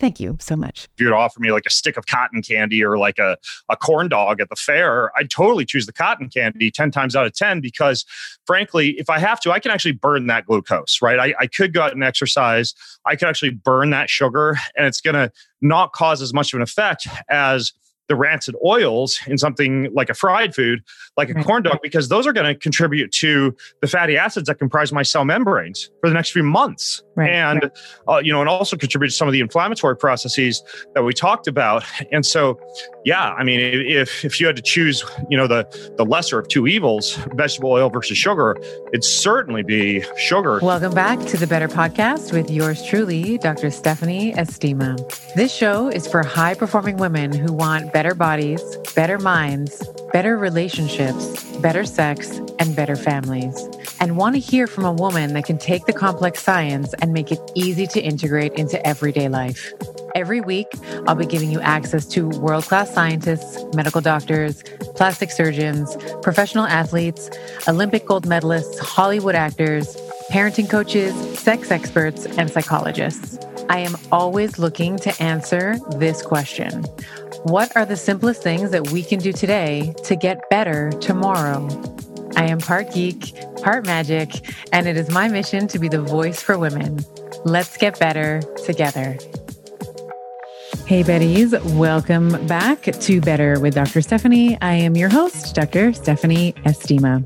Thank you so much. If you'd offer me like a stick of cotton candy or like a, a corn dog at the fair, I'd totally choose the cotton candy 10 times out of 10 because, frankly, if I have to, I can actually burn that glucose, right? I, I could go out and exercise. I could actually burn that sugar and it's going to not cause as much of an effect as the rancid oils in something like a fried food, like a corn dog, because those are going to contribute to the fatty acids that comprise my cell membranes for the next few months. Right. And, right. Uh, you know, and also contribute to some of the inflammatory processes that we talked about. And so, yeah, I mean, if, if you had to choose, you know, the, the lesser of two evils, vegetable oil versus sugar, it'd certainly be sugar. Welcome back to the Better Podcast with yours truly, Dr. Stephanie Estima. This show is for high performing women who want better bodies, better minds, better relationships, better sex, and better families. And want to hear from a woman that can take the complex science and make it easy to integrate into everyday life. Every week, I'll be giving you access to world class scientists, medical doctors, plastic surgeons, professional athletes, Olympic gold medalists, Hollywood actors, parenting coaches, sex experts, and psychologists. I am always looking to answer this question what are the simplest things that we can do today to get better tomorrow? I am part geek, part magic, and it is my mission to be the voice for women. Let's get better together. Hey, Betties, welcome back to Better with Dr. Stephanie. I am your host, Dr. Stephanie Estima.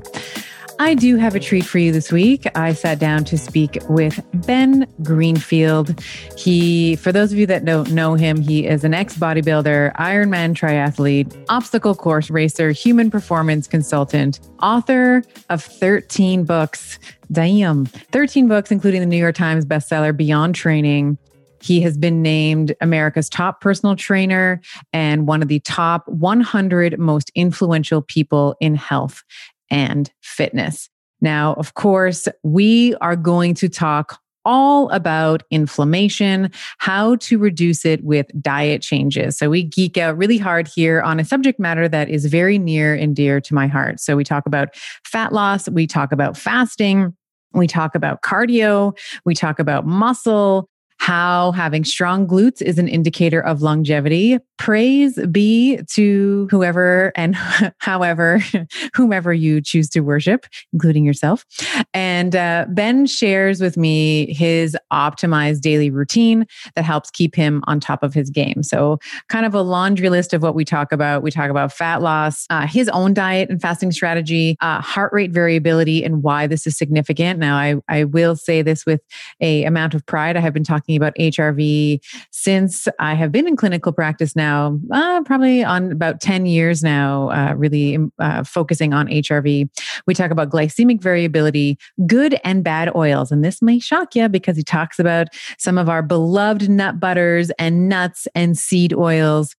I do have a treat for you this week. I sat down to speak with Ben Greenfield. He, for those of you that don't know him, he is an ex bodybuilder, Ironman triathlete, obstacle course racer, human performance consultant, author of 13 books. Damn, 13 books, including the New York Times bestseller Beyond Training. He has been named America's top personal trainer and one of the top 100 most influential people in health and fitness. Now, of course, we are going to talk all about inflammation, how to reduce it with diet changes. So, we geek out really hard here on a subject matter that is very near and dear to my heart. So, we talk about fat loss, we talk about fasting. We talk about cardio. We talk about muscle how having strong glutes is an indicator of longevity. Praise be to whoever and however, whomever you choose to worship, including yourself. And uh, Ben shares with me his optimized daily routine that helps keep him on top of his game. So, kind of a laundry list of what we talk about. We talk about fat loss, uh, his own diet and fasting strategy, uh, heart rate variability, and why this is significant. Now, I, I will say this with a amount of pride. I have been talking talking about HRV since I have been in clinical practice now, uh, probably on about 10 years now, uh, really uh, focusing on HRV. We talk about glycemic variability, good and bad oils. And this may shock you because he talks about some of our beloved nut butters and nuts and seed oils.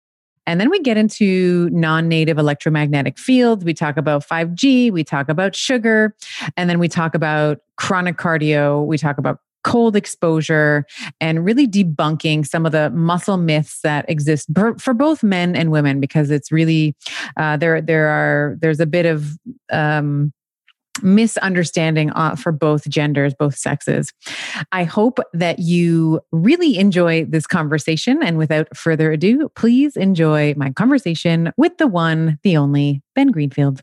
And then we get into non native electromagnetic fields. We talk about 5G, we talk about sugar, and then we talk about chronic cardio. We talk about cold exposure and really debunking some of the muscle myths that exist for both men and women because it's really uh, there there are there's a bit of um, misunderstanding uh, for both genders, both sexes. I hope that you really enjoy this conversation. And without further ado, please enjoy my conversation with the one, the only Ben Greenfield.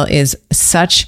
is such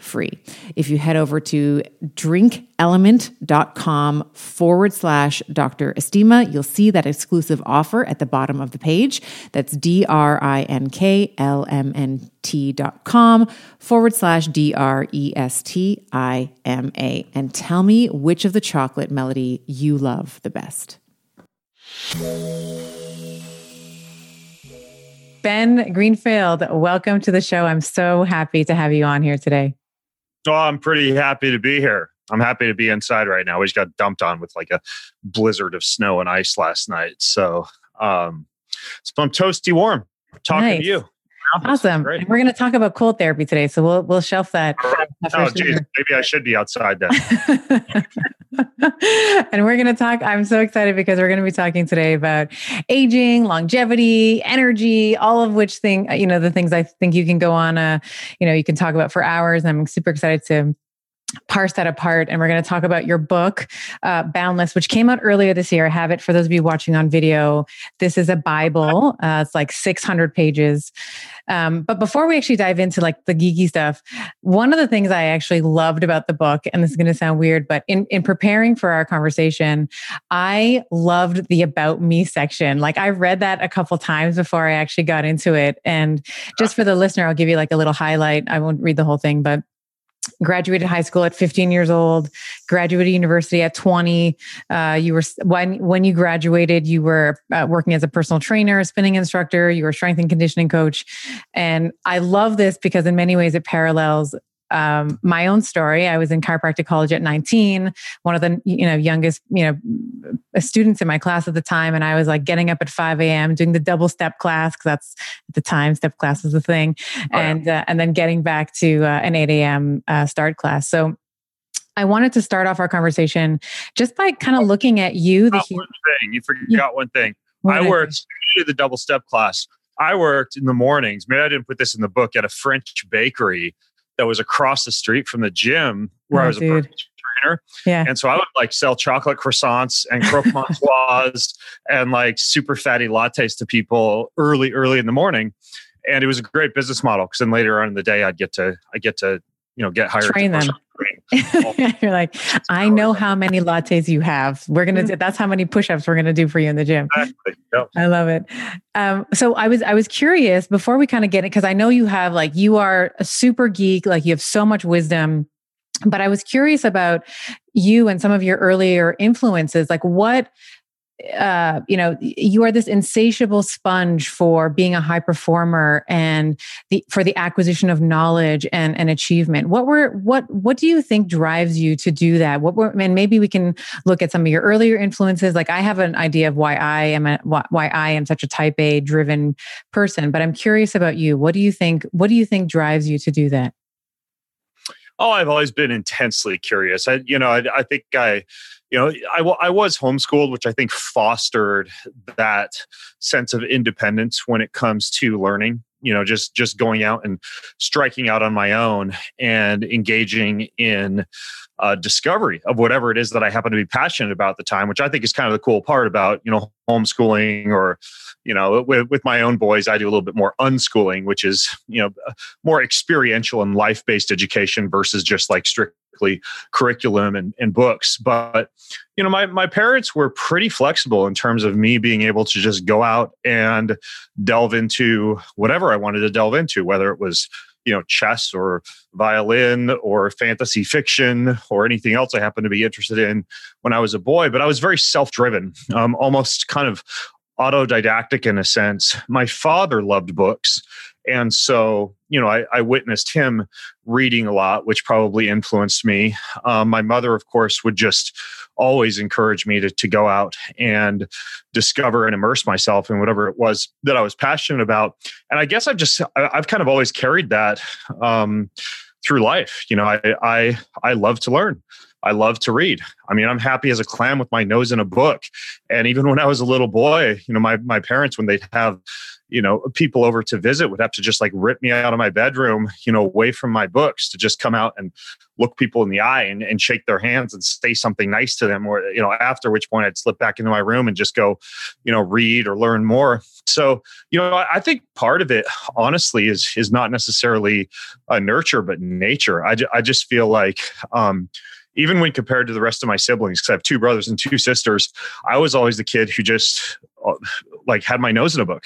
free. If you head over to drinklmnt.com forward slash Dr. Estima, you'll see that exclusive offer at the bottom of the page. That's D R I N K L M N T dot com forward slash D R E S T I M A. And tell me which of the chocolate melody you love the best. Ben Greenfield, welcome to the show. I'm so happy to have you on here today. Oh, I'm pretty happy to be here. I'm happy to be inside right now. We just got dumped on with like a blizzard of snow and ice last night. So, um, so I'm toasty warm talking nice. to you. Awesome. We're going to talk about cold therapy today, so we'll we'll shelf that. Oh, geez, maybe I should be outside then. and we're going to talk. I'm so excited because we're going to be talking today about aging, longevity, energy, all of which thing you know the things I think you can go on. Uh, you know, you can talk about for hours. I'm super excited to parse that apart and we're going to talk about your book uh, boundless which came out earlier this year. I have it for those of you watching on video. This is a bible. Uh, it's like 600 pages. Um, but before we actually dive into like the geeky stuff one of the things i actually loved about the book and this is going to sound weird but in, in preparing for our conversation i loved the about me section. Like i read that a couple times before i actually got into it and just for the listener i'll give you like a little highlight. I won't read the whole thing but graduated high school at 15 years old graduated university at 20 uh, you were when when you graduated you were uh, working as a personal trainer a spinning instructor you were strength and conditioning coach. And i love this because in many ways it parallels um, my own story. I was in chiropractic college at 19, one of the you know youngest you know students in my class at the time, and I was like getting up at 5 a.m. doing the double step class because that's at the time step class was a thing, oh, and yeah. uh, and then getting back to uh, an 8 a.m. Uh, start class. So. I wanted to start off our conversation just by kind of looking at you. The one thing you forgot yeah. one thing. What I worked I the double step class. I worked in the mornings. Maybe I didn't put this in the book at a French bakery that was across the street from the gym where oh, I was dude. a trainer. Yeah. And so I would like sell chocolate croissants and croque monsieur and like super fatty lattes to people early, early in the morning. And it was a great business model because then later on in the day I'd get to I get to, you know, get hired. Train them. You're like, I know how many lattes you have. We're gonna do that's how many push-ups we're gonna do for you in the gym. Exactly. Yep. I love it. Um, so I was I was curious before we kind of get it, because I know you have like you are a super geek, like you have so much wisdom. But I was curious about you and some of your earlier influences. Like what uh, you know, you are this insatiable sponge for being a high performer and the for the acquisition of knowledge and, and achievement. What were what what do you think drives you to do that? What were and maybe we can look at some of your earlier influences. Like I have an idea of why I am a, why I am such a type A driven person, but I'm curious about you. What do you think? What do you think drives you to do that? Oh, I've always been intensely curious. I, you know, I, I think I, you know, I, I was homeschooled, which I think fostered that sense of independence when it comes to learning. You know, just just going out and striking out on my own and engaging in uh, discovery of whatever it is that I happen to be passionate about at the time, which I think is kind of the cool part about you know homeschooling or you know with, with my own boys I do a little bit more unschooling, which is you know more experiential and life based education versus just like curriculum and, and books. But you know my my parents were pretty flexible in terms of me being able to just go out and delve into whatever I wanted to delve into, whether it was you know chess or violin or fantasy fiction or anything else I happened to be interested in when I was a boy. But I was very self driven, um, almost kind of autodidactic in a sense. My father loved books. And so, you know, I, I witnessed him reading a lot, which probably influenced me. Um, my mother, of course, would just always encourage me to, to go out and discover and immerse myself in whatever it was that I was passionate about. And I guess I've just, I've kind of always carried that um, through life. You know, I, I, I love to learn. I love to read. I mean, I'm happy as a clam with my nose in a book. And even when I was a little boy, you know, my my parents when they'd have, you know, people over to visit would have to just like rip me out of my bedroom, you know, away from my books to just come out and look people in the eye and, and shake their hands and say something nice to them. Or, you know, after which point I'd slip back into my room and just go, you know, read or learn more. So, you know, I, I think part of it, honestly, is is not necessarily a nurture, but nature. I, I just feel like um, even when compared to the rest of my siblings, because I have two brothers and two sisters, I was always the kid who just uh, like had my nose in a book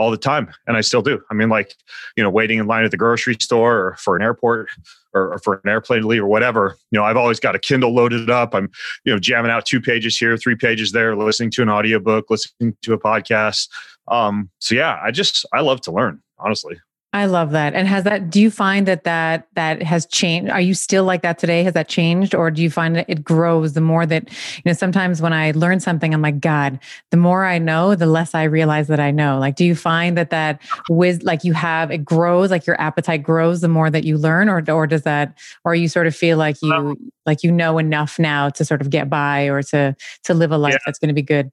all the time. And I still do. I mean, like, you know, waiting in line at the grocery store or for an airport or, or for an airplane to leave or whatever, you know, I've always got a Kindle loaded up. I'm, you know, jamming out two pages here, three pages there, listening to an audiobook, listening to a podcast. Um, so yeah, I just, I love to learn, honestly. I love that. And has that, do you find that that, that has changed? Are you still like that today? Has that changed? Or do you find that it grows the more that, you know, sometimes when I learn something, I'm like, God, the more I know, the less I realize that I know. Like, do you find that that with like you have, it grows, like your appetite grows the more that you learn or, or does that, or you sort of feel like you, um, like you know enough now to sort of get by or to, to live a life yeah. that's going to be good?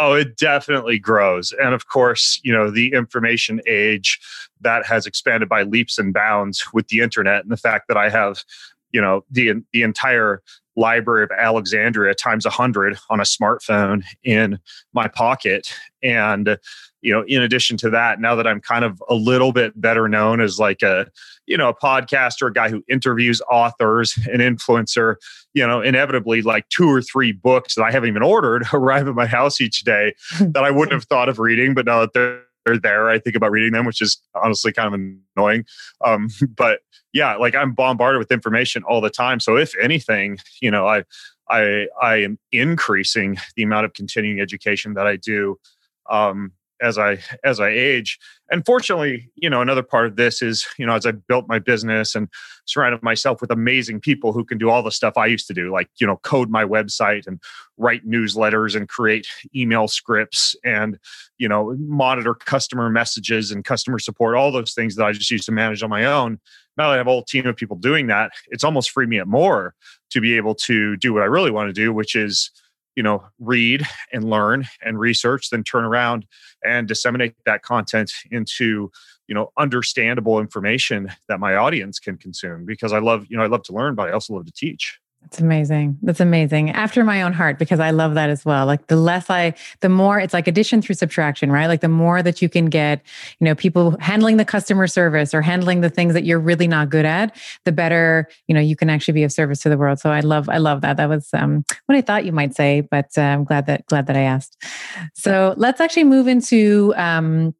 Oh, it definitely grows. And of course, you know, the information age that has expanded by leaps and bounds with the internet and the fact that I have, you know, the the entire library of Alexandria times a hundred on a smartphone in my pocket. And, you know, in addition to that, now that I'm kind of a little bit better known as like a, you know, a podcaster, a guy who interviews authors, an influencer, you know, inevitably like two or three books that I haven't even ordered arrive at my house each day that I wouldn't have thought of reading, but now that they're they're there, I think about reading them, which is honestly kind of annoying. Um, but yeah, like I'm bombarded with information all the time. So if anything, you know, I I I am increasing the amount of continuing education that I do. Um, as I as I age. And fortunately, you know, another part of this is, you know, as I built my business and surrounded myself with amazing people who can do all the stuff I used to do, like, you know, code my website and write newsletters and create email scripts and, you know, monitor customer messages and customer support, all those things that I just used to manage on my own. Now that I have a whole team of people doing that, it's almost freed me up more to be able to do what I really want to do, which is you know read and learn and research then turn around and disseminate that content into you know understandable information that my audience can consume because i love you know i love to learn but i also love to teach that's amazing. That's amazing. After my own heart, because I love that as well. Like the less I, the more it's like addition through subtraction, right? Like the more that you can get, you know, people handling the customer service or handling the things that you're really not good at, the better, you know, you can actually be of service to the world. So I love, I love that. That was um, what I thought you might say, but uh, I'm glad that, glad that I asked. So let's actually move into, um,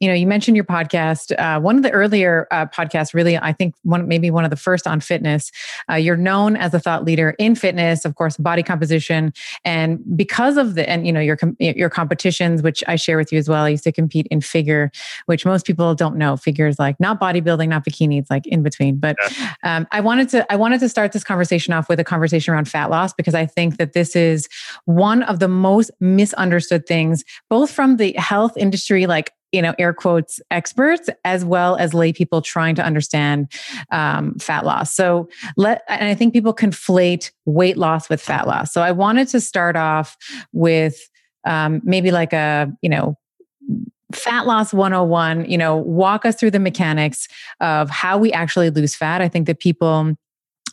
you know, you mentioned your podcast. Uh, one of the earlier uh, podcasts, really, I think one maybe one of the first on fitness. Uh, you're known as a thought leader in fitness, of course, body composition, and because of the and you know your your competitions, which I share with you as well. I used to compete in figure, which most people don't know. Figures like not bodybuilding, not bikini. It's like in between. But um, I wanted to I wanted to start this conversation off with a conversation around fat loss because I think that this is one of the most misunderstood things, both from the health industry, like you know, air quotes experts as well as lay people trying to understand um, fat loss. So let, and I think people conflate weight loss with fat loss. So I wanted to start off with um, maybe like a, you know, fat loss 101 you know walk us through the mechanics of how we actually lose fat i think that people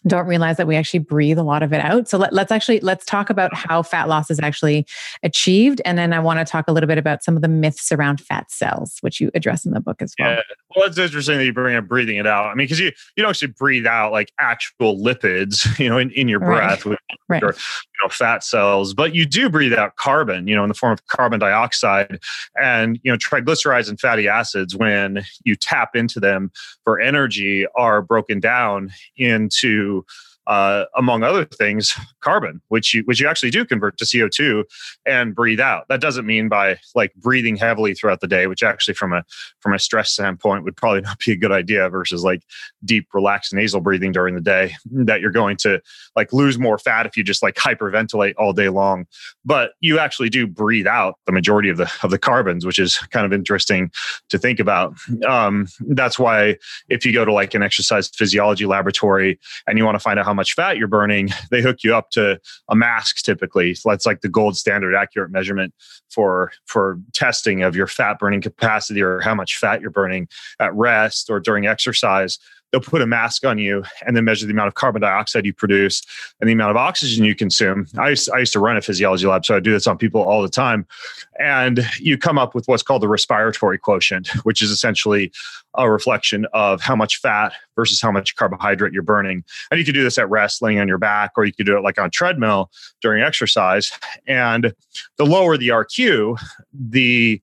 don't realize that we actually breathe a lot of it out. So let, us actually let's talk about how fat loss is actually achieved, and then I want to talk a little bit about some of the myths around fat cells, which you address in the book as well. Yeah, well, it's interesting that you bring up breathing it out. I mean, because you you don't actually breathe out like actual lipids, you know, in, in your breath right. with right. your you know fat cells, but you do breathe out carbon, you know, in the form of carbon dioxide, and you know triglycerides and fatty acids when you tap into them for energy are broken down into primeiro uh, among other things, carbon, which you which you actually do convert to CO two and breathe out. That doesn't mean by like breathing heavily throughout the day, which actually from a from a stress standpoint would probably not be a good idea versus like deep relaxed nasal breathing during the day. That you're going to like lose more fat if you just like hyperventilate all day long. But you actually do breathe out the majority of the of the carbons, which is kind of interesting to think about. Um, that's why if you go to like an exercise physiology laboratory and you want to find out how much fat you're burning, they hook you up to a mask typically. That's like the gold standard accurate measurement for for testing of your fat burning capacity or how much fat you're burning at rest or during exercise they'll put a mask on you and then measure the amount of carbon dioxide you produce and the amount of oxygen you consume. I used, I used to run a physiology lab, so I do this on people all the time. And you come up with what's called the respiratory quotient, which is essentially a reflection of how much fat versus how much carbohydrate you're burning. And you can do this at rest, laying on your back, or you could do it like on a treadmill during exercise. And the lower the RQ, the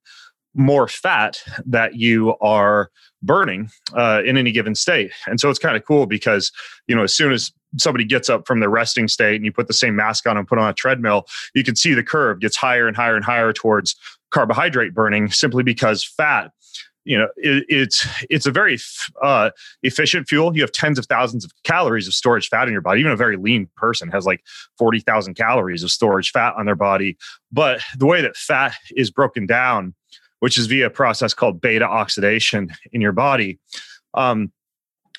more fat that you are burning uh, in any given state. And so it's kind of cool because, you know, as soon as somebody gets up from their resting state and you put the same mask on and put on a treadmill, you can see the curve gets higher and higher and higher towards carbohydrate burning simply because fat you know it, it's it's a very uh, efficient fuel. You have tens of thousands of calories of storage fat in your body. Even a very lean person has like 40,000 calories of storage fat on their body. But the way that fat is broken down which is via a process called beta oxidation in your body. Um,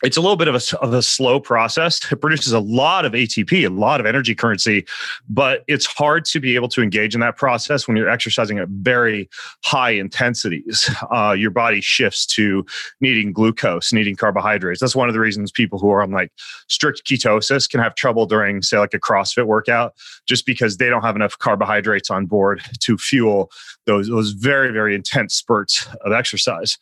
it's a little bit of a, of a slow process. It produces a lot of ATP, a lot of energy currency, but it's hard to be able to engage in that process when you're exercising at very high intensities. Uh, your body shifts to needing glucose, needing carbohydrates. That's one of the reasons people who are on like strict ketosis can have trouble during, say, like a CrossFit workout, just because they don't have enough carbohydrates on board to fuel those, those very, very intense spurts of exercise.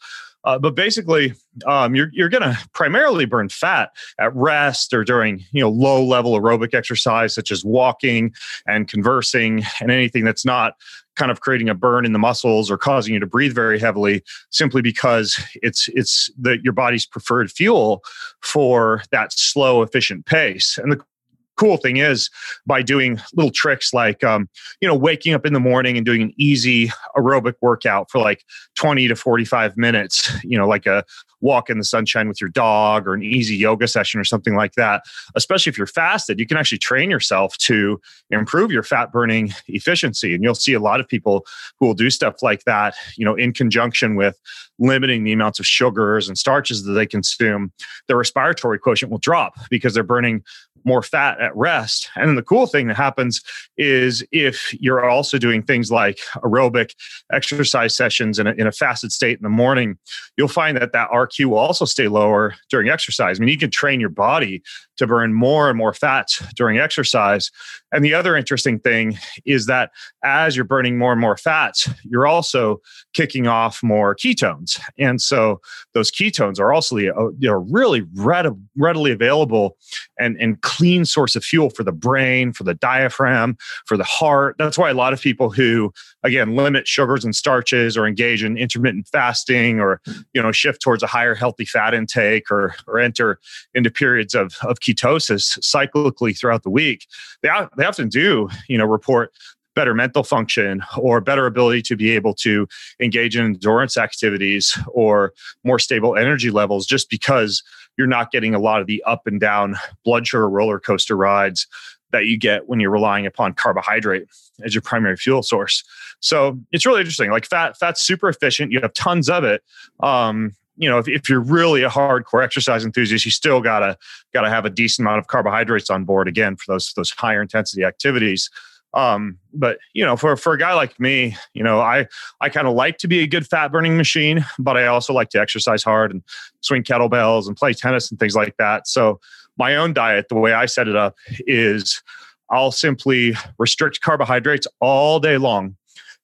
Uh, but basically, um, you're you're going to primarily burn fat at rest or during you know low level aerobic exercise such as walking and conversing and anything that's not kind of creating a burn in the muscles or causing you to breathe very heavily simply because it's it's your body's preferred fuel for that slow efficient pace. And the cool thing is by doing little tricks like um, you know waking up in the morning and doing an easy aerobic workout for like 20 to 45 minutes you know like a walk in the sunshine with your dog or an easy yoga session or something like that especially if you're fasted you can actually train yourself to improve your fat burning efficiency. And you'll see a lot of people who will do stuff like that you know in conjunction with limiting the amounts of sugars and starches that they consume their respiratory quotient will drop because they're burning more fat at rest. And then the cool thing that happens is if you're also doing things like aerobic exercise sessions in a, in a fasted state in the morning, you'll find that that RQ will also stay lower during exercise. I mean, you can train your body to burn more and more fats during exercise. And the other interesting thing is that as you're burning more and more fats, you're also kicking off more ketones. And so those ketones are also a, a really readily available and, and clean source of fuel for the brain, for the diaphragm, for the heart. That's why a lot of people who, again, limit sugars and starches or engage in intermittent fasting or, you know, shift towards a higher healthy fat intake or, or enter into periods of, of ketosis cyclically throughout the week, they, they often do, you know, report better mental function or better ability to be able to engage in endurance activities or more stable energy levels just because you're not getting a lot of the up and down blood sugar roller coaster rides that you get when you're relying upon carbohydrate as your primary fuel source. So it's really interesting. Like fat, fat's super efficient. You have tons of it. Um, you know, if, if you're really a hardcore exercise enthusiast, you still gotta gotta have a decent amount of carbohydrates on board again for those those higher intensity activities. Um, but you know, for for a guy like me, you know, I I kind of like to be a good fat burning machine, but I also like to exercise hard and swing kettlebells and play tennis and things like that. So my own diet, the way I set it up, is I'll simply restrict carbohydrates all day long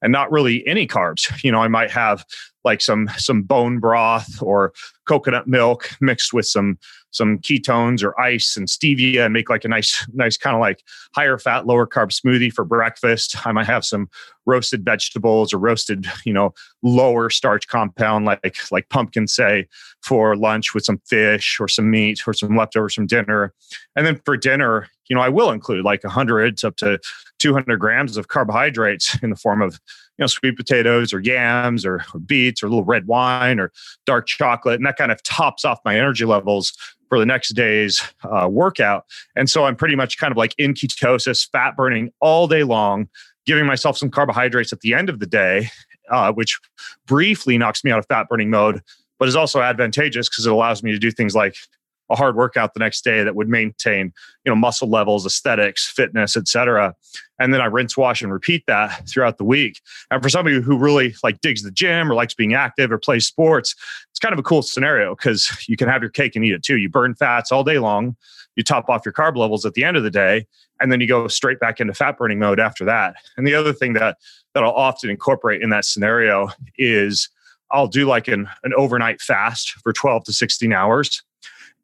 and not really any carbs. You know, I might have like some some bone broth or coconut milk mixed with some some ketones or ice and stevia and make like a nice nice kind of like higher fat lower carb smoothie for breakfast. I might have some roasted vegetables or roasted you know lower starch compound like like pumpkin say for lunch with some fish or some meat or some leftovers from dinner. And then for dinner you know i will include like 100 up to 200 grams of carbohydrates in the form of you know sweet potatoes or yams or, or beets or a little red wine or dark chocolate. And that kind of tops off my energy levels for the next day's uh, workout. And so i'm pretty much kind of like in ketosis fat burning all day long giving myself some carbohydrates at the end of the day uh, which briefly knocks me out of fat burning mode but is also advantageous because it allows me to do things like a hard workout the next day that would maintain you know muscle levels aesthetics fitness etc and then i rinse wash and repeat that throughout the week. And for somebody who really like digs the gym or likes being active or plays sports it's kind of a cool scenario because you can have your cake and eat it too. You burn fats all day long you top off your carb levels at the end of the day and then you go straight back into fat burning mode after that. And the other thing that that i'll often incorporate in that scenario is I'll do like an, an overnight fast for 12 to 16 hours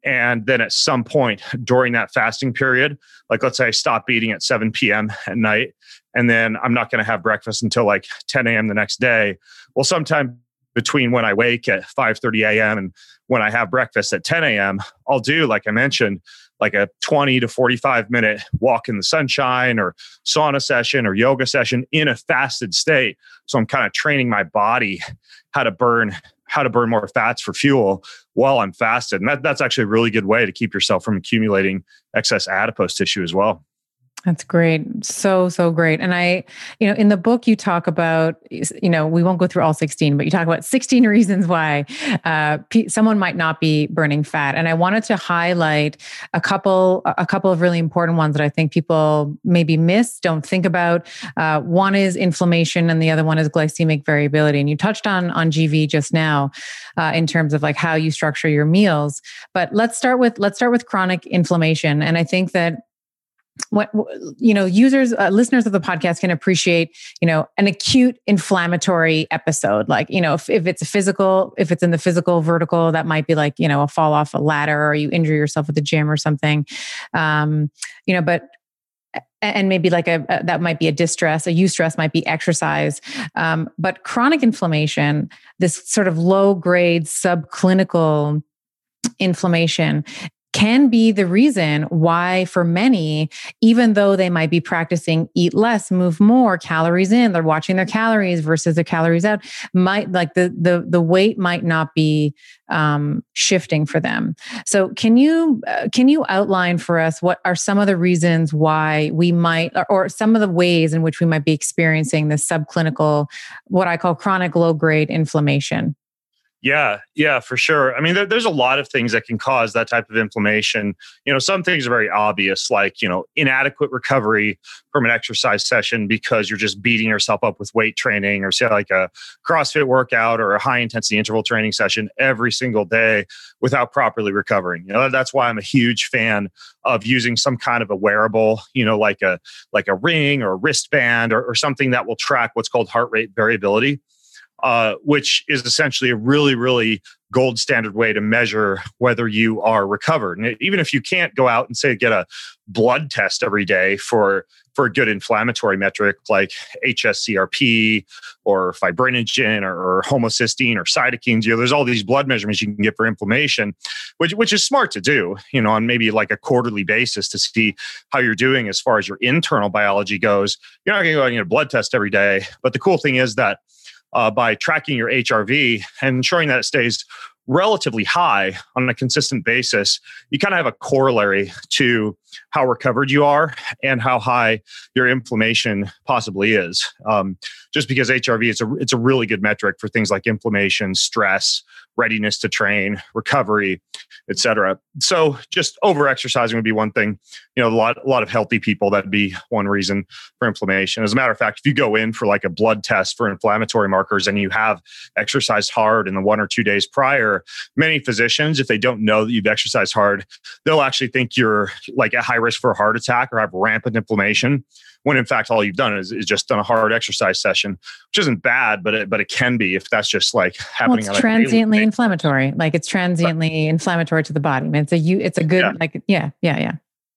and then at some point during that fasting period, like let's say I stop eating at 7 p.m. at night, and then I'm not going to have breakfast until like 10 a.m. the next day. Well, sometime between when I wake at 5:30 a.m. and when I have breakfast at 10 a.m., I'll do like I mentioned, like a 20 to 45 minute walk in the sunshine or sauna session or yoga session in a fasted state. So I'm kind of training my body how to burn how to burn more fats for fuel while I'm fasted. And that, that's actually a really good way to keep yourself from accumulating excess adipose tissue as well. That's great. So, so great. And I, you know, in the book, you talk about, you know, we won't go through all 16, but you talk about 16 reasons why uh, someone might not be burning fat. And I wanted to highlight a couple, a couple of really important ones that I think people maybe miss, don't think about. Uh, one is inflammation and the other one is glycemic variability. And you touched on, on GV just now uh, in terms of like how you structure your meals. But let's start with, let's start with chronic inflammation. And I think that what you know users uh, listeners of the podcast can appreciate you know an acute inflammatory episode. Like you know if, if it's a physical if it's in the physical vertical that might be like you know a fall off a ladder or you injure yourself at the gym or something. Um you know but and maybe like a, a, that might be a distress a eustress might be exercise. Um, but chronic inflammation this sort of low grade subclinical inflammation can be the reason why for many even though they might be practicing eat less move more calories in they're watching their calories versus their calories out might like the the the weight might not be um, shifting for them. So can you uh, can you outline for us what are some of the reasons why we might or, or some of the ways in which we might be experiencing this subclinical what i call chronic low grade inflammation Yeah, yeah, for sure. I mean, there, there's a lot of things that can cause that type of inflammation. You know, some things are very obvious, like, you know, inadequate recovery from an exercise session because you're just beating yourself up with weight training or say like a CrossFit workout or a high intensity interval training session every single day without properly recovering. You know, that's why I'm a huge fan of using some kind of a wearable, you know, like a like a ring or a wristband or, or something that will track what's called heart rate variability uh, which is essentially a really, really gold standard way to measure whether you are recovered. And even if you can't go out and say get a blood test every day for for a good inflammatory metric like HSCRP or fibrinogen or, or homocysteine or cytokines, you know, there's all these blood measurements you can get for inflammation, which which is smart to do, you know, on maybe like a quarterly basis to see how you're doing as far as your internal biology goes. You're not going to go out and get a blood test every day, but the cool thing is that uh, by tracking your HRV and ensuring that it stays relatively high on a consistent basis, you kind of have a corollary to how recovered you are and how high your inflammation possibly is. Um, just because HRV is a it's a really good metric for things like inflammation, stress, readiness to train, recovery, etc. So just over exercising would be one thing. You know, a lot a lot of healthy people that'd be one reason for inflammation. As a matter of fact, if you go in for like a blood test for inflammatory markers and you have exercised hard in the one or two days prior, many physicians, if they don't know that you've exercised hard, they'll actually think you're like at high risk for a heart attack or have rampant inflammation when in fact all you've done is, is just done a hard exercise session, which isn't bad, but it, but it can be if that's just like happening. Well, it's transiently inflammatory, like it's transiently right. inflammatory to the body. I mean, it's a you, it's a good yeah. like yeah, yeah, yeah,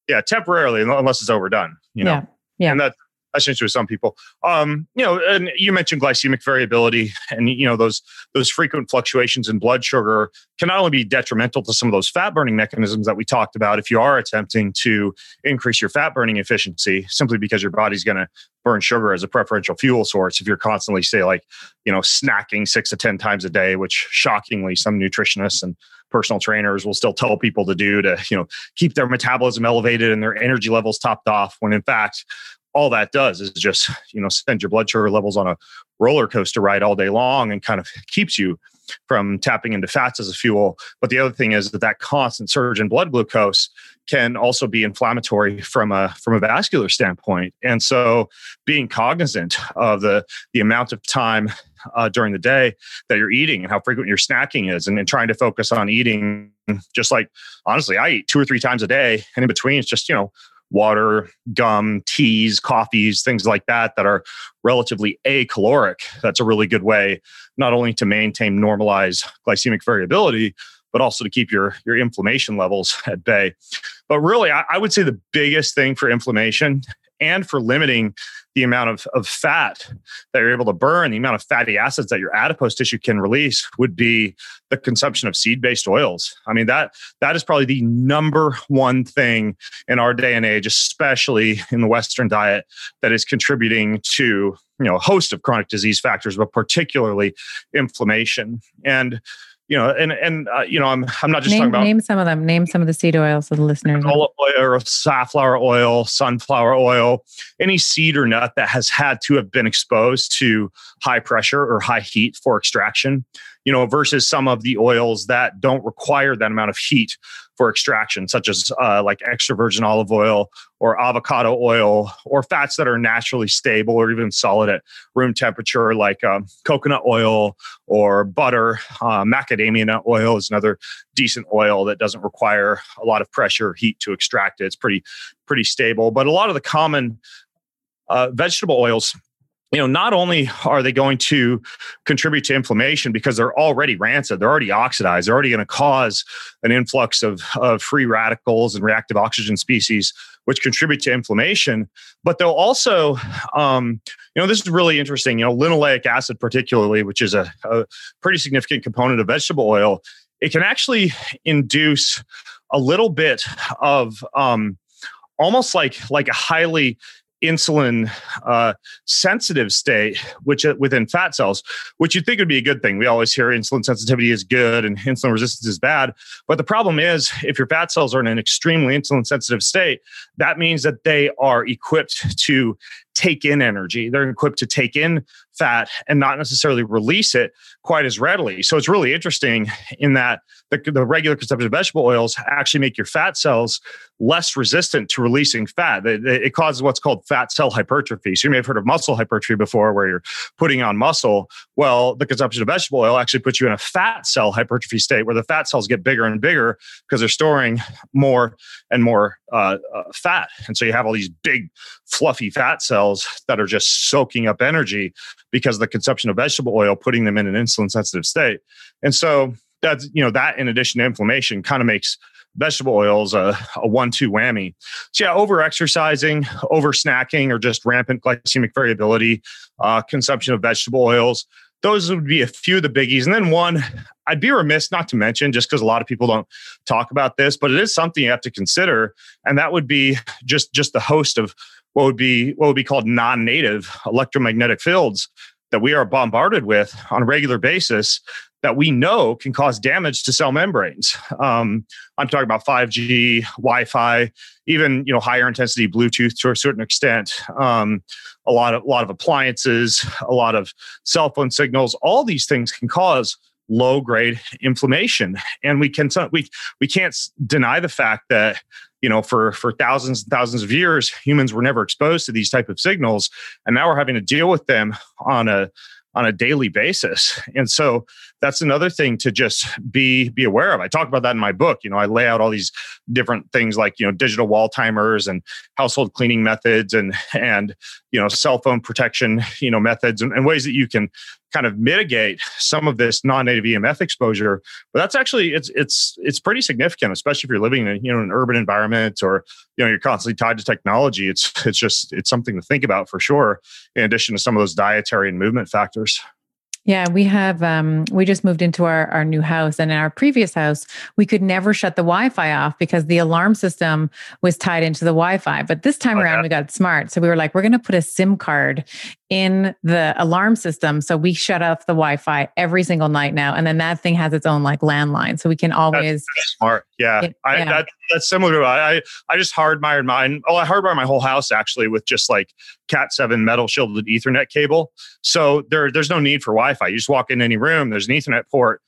yeah, temporarily unless it's overdone. You know, yeah, yeah. and that essentially with some people. Um, you know, and you mentioned glycemic variability, and you know those those frequent fluctuations in blood sugar can not only be detrimental to some of those fat burning mechanisms that we talked about if you are attempting to increase your fat burning efficiency, simply because your body's going to burn sugar as a preferential fuel source. If you're constantly say like you know snacking six to ten times a day, which shockingly some nutritionists and personal trainers will still tell people to do to you know keep their metabolism elevated and their energy levels topped off when in fact all that does is just you know send your blood sugar levels on a roller coaster ride all day long and kind of keeps you from tapping into fats as a fuel. But the other thing is that that constant surge in blood glucose can also be inflammatory from a from a vascular standpoint. And so being cognizant of the the amount of time uh, during the day that you're eating and how frequent your snacking is and, and trying to focus on eating just like honestly i eat two or three times a day and in between it's just you know water, gum, teas, coffees, things like that that are relatively acaloric. That's a really good way not only to maintain normalized glycemic variability, but also to keep your your inflammation levels at bay. But really, I, I would say the biggest thing for inflammation and for limiting the amount of, of fat that you're able to burn, the amount of fatty acids that your adipose tissue can release would be the consumption of seed-based oils. I mean, that that is probably the number one thing in our day and age, especially in the Western diet, that is contributing to you know a host of chronic disease factors, but particularly inflammation. And you know, and and uh, you know, I'm I'm not just name, talking about name some of them. Name some of the seed oils for the listeners. Olive oil or safflower oil, sunflower oil, any seed or nut that has had to have been exposed to high pressure or high heat for extraction you know, versus some of the oils that don't require that amount of heat for extraction, such as uh, like extra virgin olive oil or avocado oil, or fats that are naturally stable or even solid at room temperature, like um, coconut oil or butter. Uh, macadamia nut oil is another decent oil that doesn't require a lot of pressure or heat to extract it. It's pretty pretty stable. But a lot of the common uh, vegetable oils you know, not only are they going to contribute to inflammation because they're already rancid, they're already oxidized, they're already going to cause an influx of, of free radicals and reactive oxygen species, which contribute to inflammation. But they'll also, um, you know, this is really interesting. You know, linoleic acid, particularly, which is a, a pretty significant component of vegetable oil, it can actually induce a little bit of um, almost like like a highly insulin uh, sensitive state, which uh, within fat cells, which you'd think would be a good thing. We always hear insulin sensitivity is good and insulin resistance is bad. But the problem is, if your fat cells are in an extremely insulin sensitive state, that means that they are equipped to take in energy. They're equipped to take in fat and not necessarily release it quite as readily. So it's really interesting in that the, the regular consumption of vegetable oils actually make your fat cells less resistant to releasing fat. It, it, causes what's called fat cell hypertrophy. So you may have heard of muscle hypertrophy before, where you're putting on muscle. Well, the consumption of vegetable oil actually puts you in a fat cell hypertrophy state where the fat cells get bigger and bigger because they're storing more and more uh, uh, fat. And so you have all these big, fluffy fat cells that are just soaking up energy because of the consumption of vegetable oil, putting them in an insulin sensitive state. And so that's, you know, that in addition to inflammation kind of makes vegetable oils a, a one-two whammy. So yeah, over exercising, over snacking, or just rampant glycemic variability, uh, consumption of vegetable oils. Those would be a few of the biggies. And then one, I'd be remiss not to mention, just because a lot of people don't talk about this, but it is something you have to consider, and that would be just just the host of what would be what would be called non-native electromagnetic fields that we are bombarded with on a regular basis that we know can cause damage to cell membranes. Um, I'm talking about 5G, Wi-Fi, even you know higher intensity Bluetooth to a certain extent. Um, a lot of a lot of appliances, a lot of cell phone signals. All these things can cause low grade inflammation, and we can we we can't deny the fact that you know for for thousands and thousands of years humans were never exposed to these type of signals and now we're having to deal with them on a on a daily basis. And so that's another thing to just be be aware of. I talk about that in my book. You know, I lay out all these different things like, you know, digital wall timers and household cleaning methods and and you know, cell phone protection, you know, methods and, and ways that you can kind of mitigate some of this non-native EMF exposure. But that's actually it's it's it's pretty significant, especially if you're living in you know an urban environment or you know you're constantly tied to technology. It's it's just it's something to think about for sure. In addition to some of those dietary and movement factors. Yeah, we have um we just moved into our our new house and in our previous house we could never shut the Wi-Fi off because the alarm system was tied into the Wi-Fi. But this time oh, around yeah. we got smart. So we were like we're going to put a SIM card in the alarm system so we shut off the Wi-Fi every single night now and then that thing has its own like landline so we can always that's smart. Yeah. It, I yeah. That, that's similar to I I just hardwired mine. Oh, I hardwired my whole house actually with just like Cat seven metal shielded Ethernet cable. So there there's no need for Wi-Fi. You just walk in any room. There's an Ethernet port,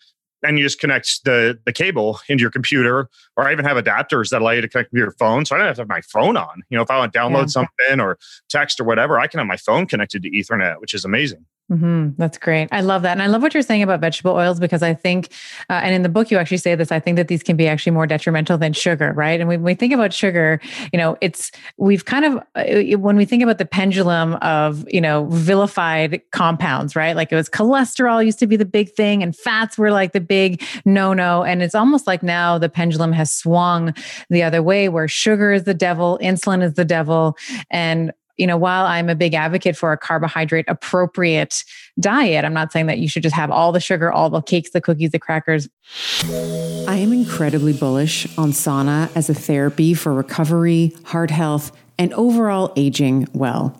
and you just connect the the cable into your computer. Or I even have adapters that allow you to connect to your phone. So I don't have to have my phone on. You know, if I want to download yeah. something or text or whatever, I can have my phone connected to Ethernet, which is amazing. Mm-hmm. That's great. I love that. And I love what you're saying about vegetable oils because I think, uh, and in the book, you actually say this, I think that these can be actually more detrimental than sugar, right? And when we think about sugar, you know, it's, we've kind of, uh, when we think about the pendulum of, you know, vilified compounds, right? Like it was cholesterol used to be the big thing and fats were like the big no no. And it's almost like now the pendulum has swung the other way where sugar is the devil, insulin is the devil. And you know, while I'm a big advocate for a carbohydrate appropriate diet, I'm not saying that you should just have all the sugar, all the cakes, the cookies, the crackers. I am incredibly bullish on sauna as a therapy for recovery, heart health, and overall aging well.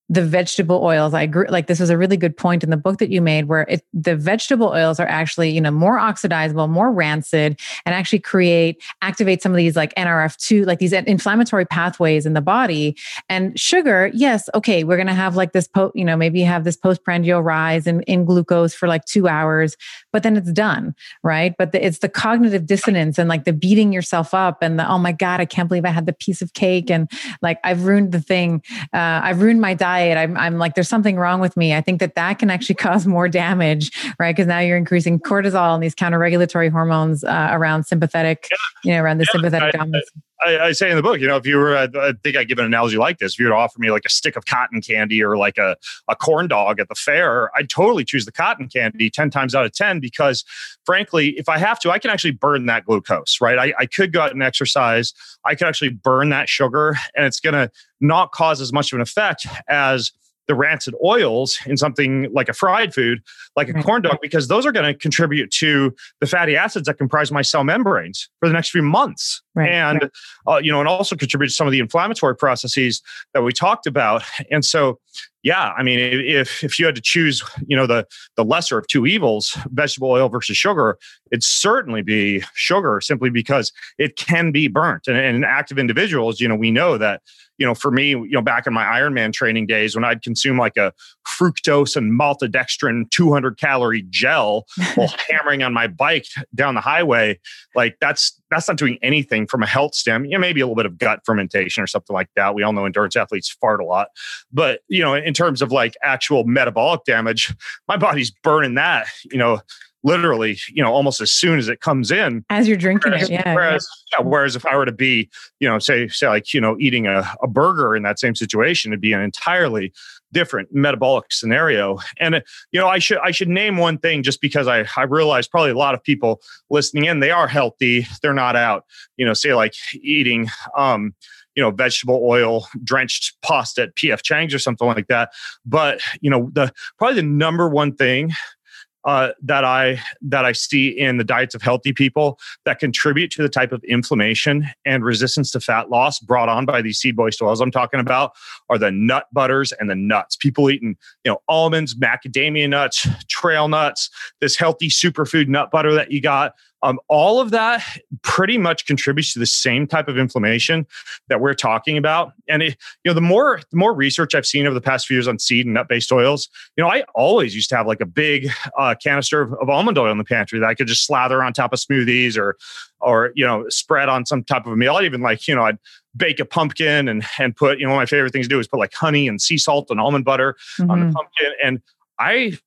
the vegetable oils i agree like this was a really good point in the book that you made where it, the vegetable oils are actually you know more oxidizable more rancid and actually create activate some of these like nrf2 like these inflammatory pathways in the body. And sugar yes okay we're going to have like this po- you know maybe have this postprandial rise in, in glucose for like two hours but then it's done right but the, it's the cognitive dissonance and like the beating yourself up and the oh my god i can't believe i had the piece of cake and like i've ruined the thing uh, i've ruined my diet. I'm, I'm like, there's something wrong with me. I think that that can actually cause more damage, right? Because now you're increasing cortisol and these counter regulatory hormones uh, around sympathetic, yeah. you know, around the yeah, sympathetic dominance. I, I, say in the book, you know, if you were, I think I give an analogy like this. If you were to offer me like a stick of cotton candy or like a, a corn dog at the fair, I'd totally choose the cotton candy 10 times out of 10 because, frankly, if I have to, I can actually burn that glucose, right? I, I could go out and exercise. I could actually burn that sugar and it's going to not cause as much of an effect as the rancid oils in something like a fried food, like a right. corn dog, because those are going to contribute to the fatty acids that comprise my cell membranes for the next few months. Right. And, right. Uh, you know, and also contribute to some of the inflammatory processes that we talked about. And so, yeah, I mean, if if you had to choose, you know, the the lesser of two evils, vegetable oil versus sugar, it'd certainly be sugar, simply because it can be burnt. And, and active individuals, you know, we know that you know, for me, you know, back in my Ironman training days, when I'd consume like a fructose and maltodextrin 200 calorie gel while hammering on my bike down the highway, like that's that's not doing anything from a health stem. You know, maybe a little bit of gut fermentation or something like that. We all know endurance athletes fart a lot, but you know, in terms of like actual metabolic damage, my body's burning that. You know literally, you know, almost as soon as it comes in. As you're drinking whereas, it, yeah. Whereas, yeah. whereas if I were to be, you know, say, say like, you know, eating a, a burger in that same situation, it'd be an entirely different metabolic scenario. And you know, I should I should name one thing just because I I realize probably a lot of people listening in they are healthy, they're not out. You know, say like eating um you know vegetable oil drenched pasta at PF Chang's or something like that. But you know, the probably the number one thing uh, that I that I see in the diets of healthy people that contribute to the type of inflammation and resistance to fat loss brought on by these seed moist oils I'm talking about are the nut butters and the nuts. People eating, you know, almonds, macadamia nuts, trail nuts, this healthy superfood nut butter that you got. Um, all of that pretty much contributes to the same type of inflammation that we're talking about. And it, you know, the more the more research I've seen over the past few years on seed and nut based oils, you know, I always used to have like a big uh, canister of, of almond oil in the pantry that I could just slather on top of smoothies or or you know spread on some type of a meal. I'd even like you know I'd bake a pumpkin and and put you know one of my favorite things to do is put like honey and sea salt and almond butter mm-hmm. on the mm-hmm. pumpkin and I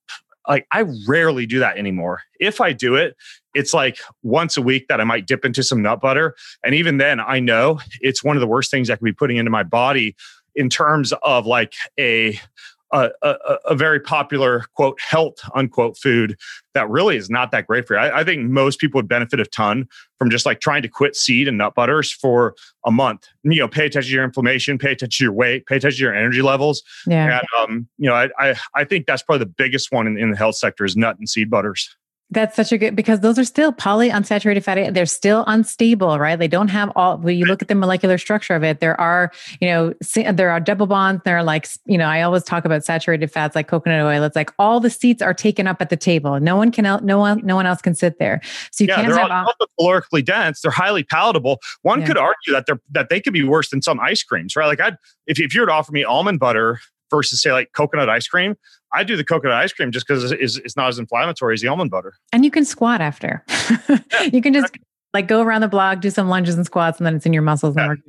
like I rarely do that anymore. If I do it, it's like once a week that I might dip into some nut butter. And even then, I know it's one of the worst things I could be putting into my body in terms of like a a, a, a, very popular quote health unquote food that really is not that great for you. I, I, think most people would benefit a ton from just like trying to quit seed and nut butters for a month. You know, pay attention to your inflammation, pay attention to your weight, pay attention to your energy levels. Yeah. And um, you know, I I, I think that's probably the biggest one in, in the health sector is nut and seed butters. That's such a good because those are still polyunsaturated fatty. They're still unstable, right? They don't have all. When you look at the molecular structure of it, there are you know there are double bonds. There are like you know I always talk about saturated fats like coconut oil. It's like all the seats are taken up at the table. No one can no one no one else can sit there. So you yeah, can't they're have all, calorically dense. They're highly palatable. One yeah. could argue that they're that they could be worse than some ice creams, right? Like I if if you were to offer me almond butter versus say like coconut ice cream, I do the coconut ice cream just because it's, it's, not as inflammatory as the almond butter. And you can squat after. you can just like go around the block, do some lunges and squats, and then it's in your muscles. Yeah. And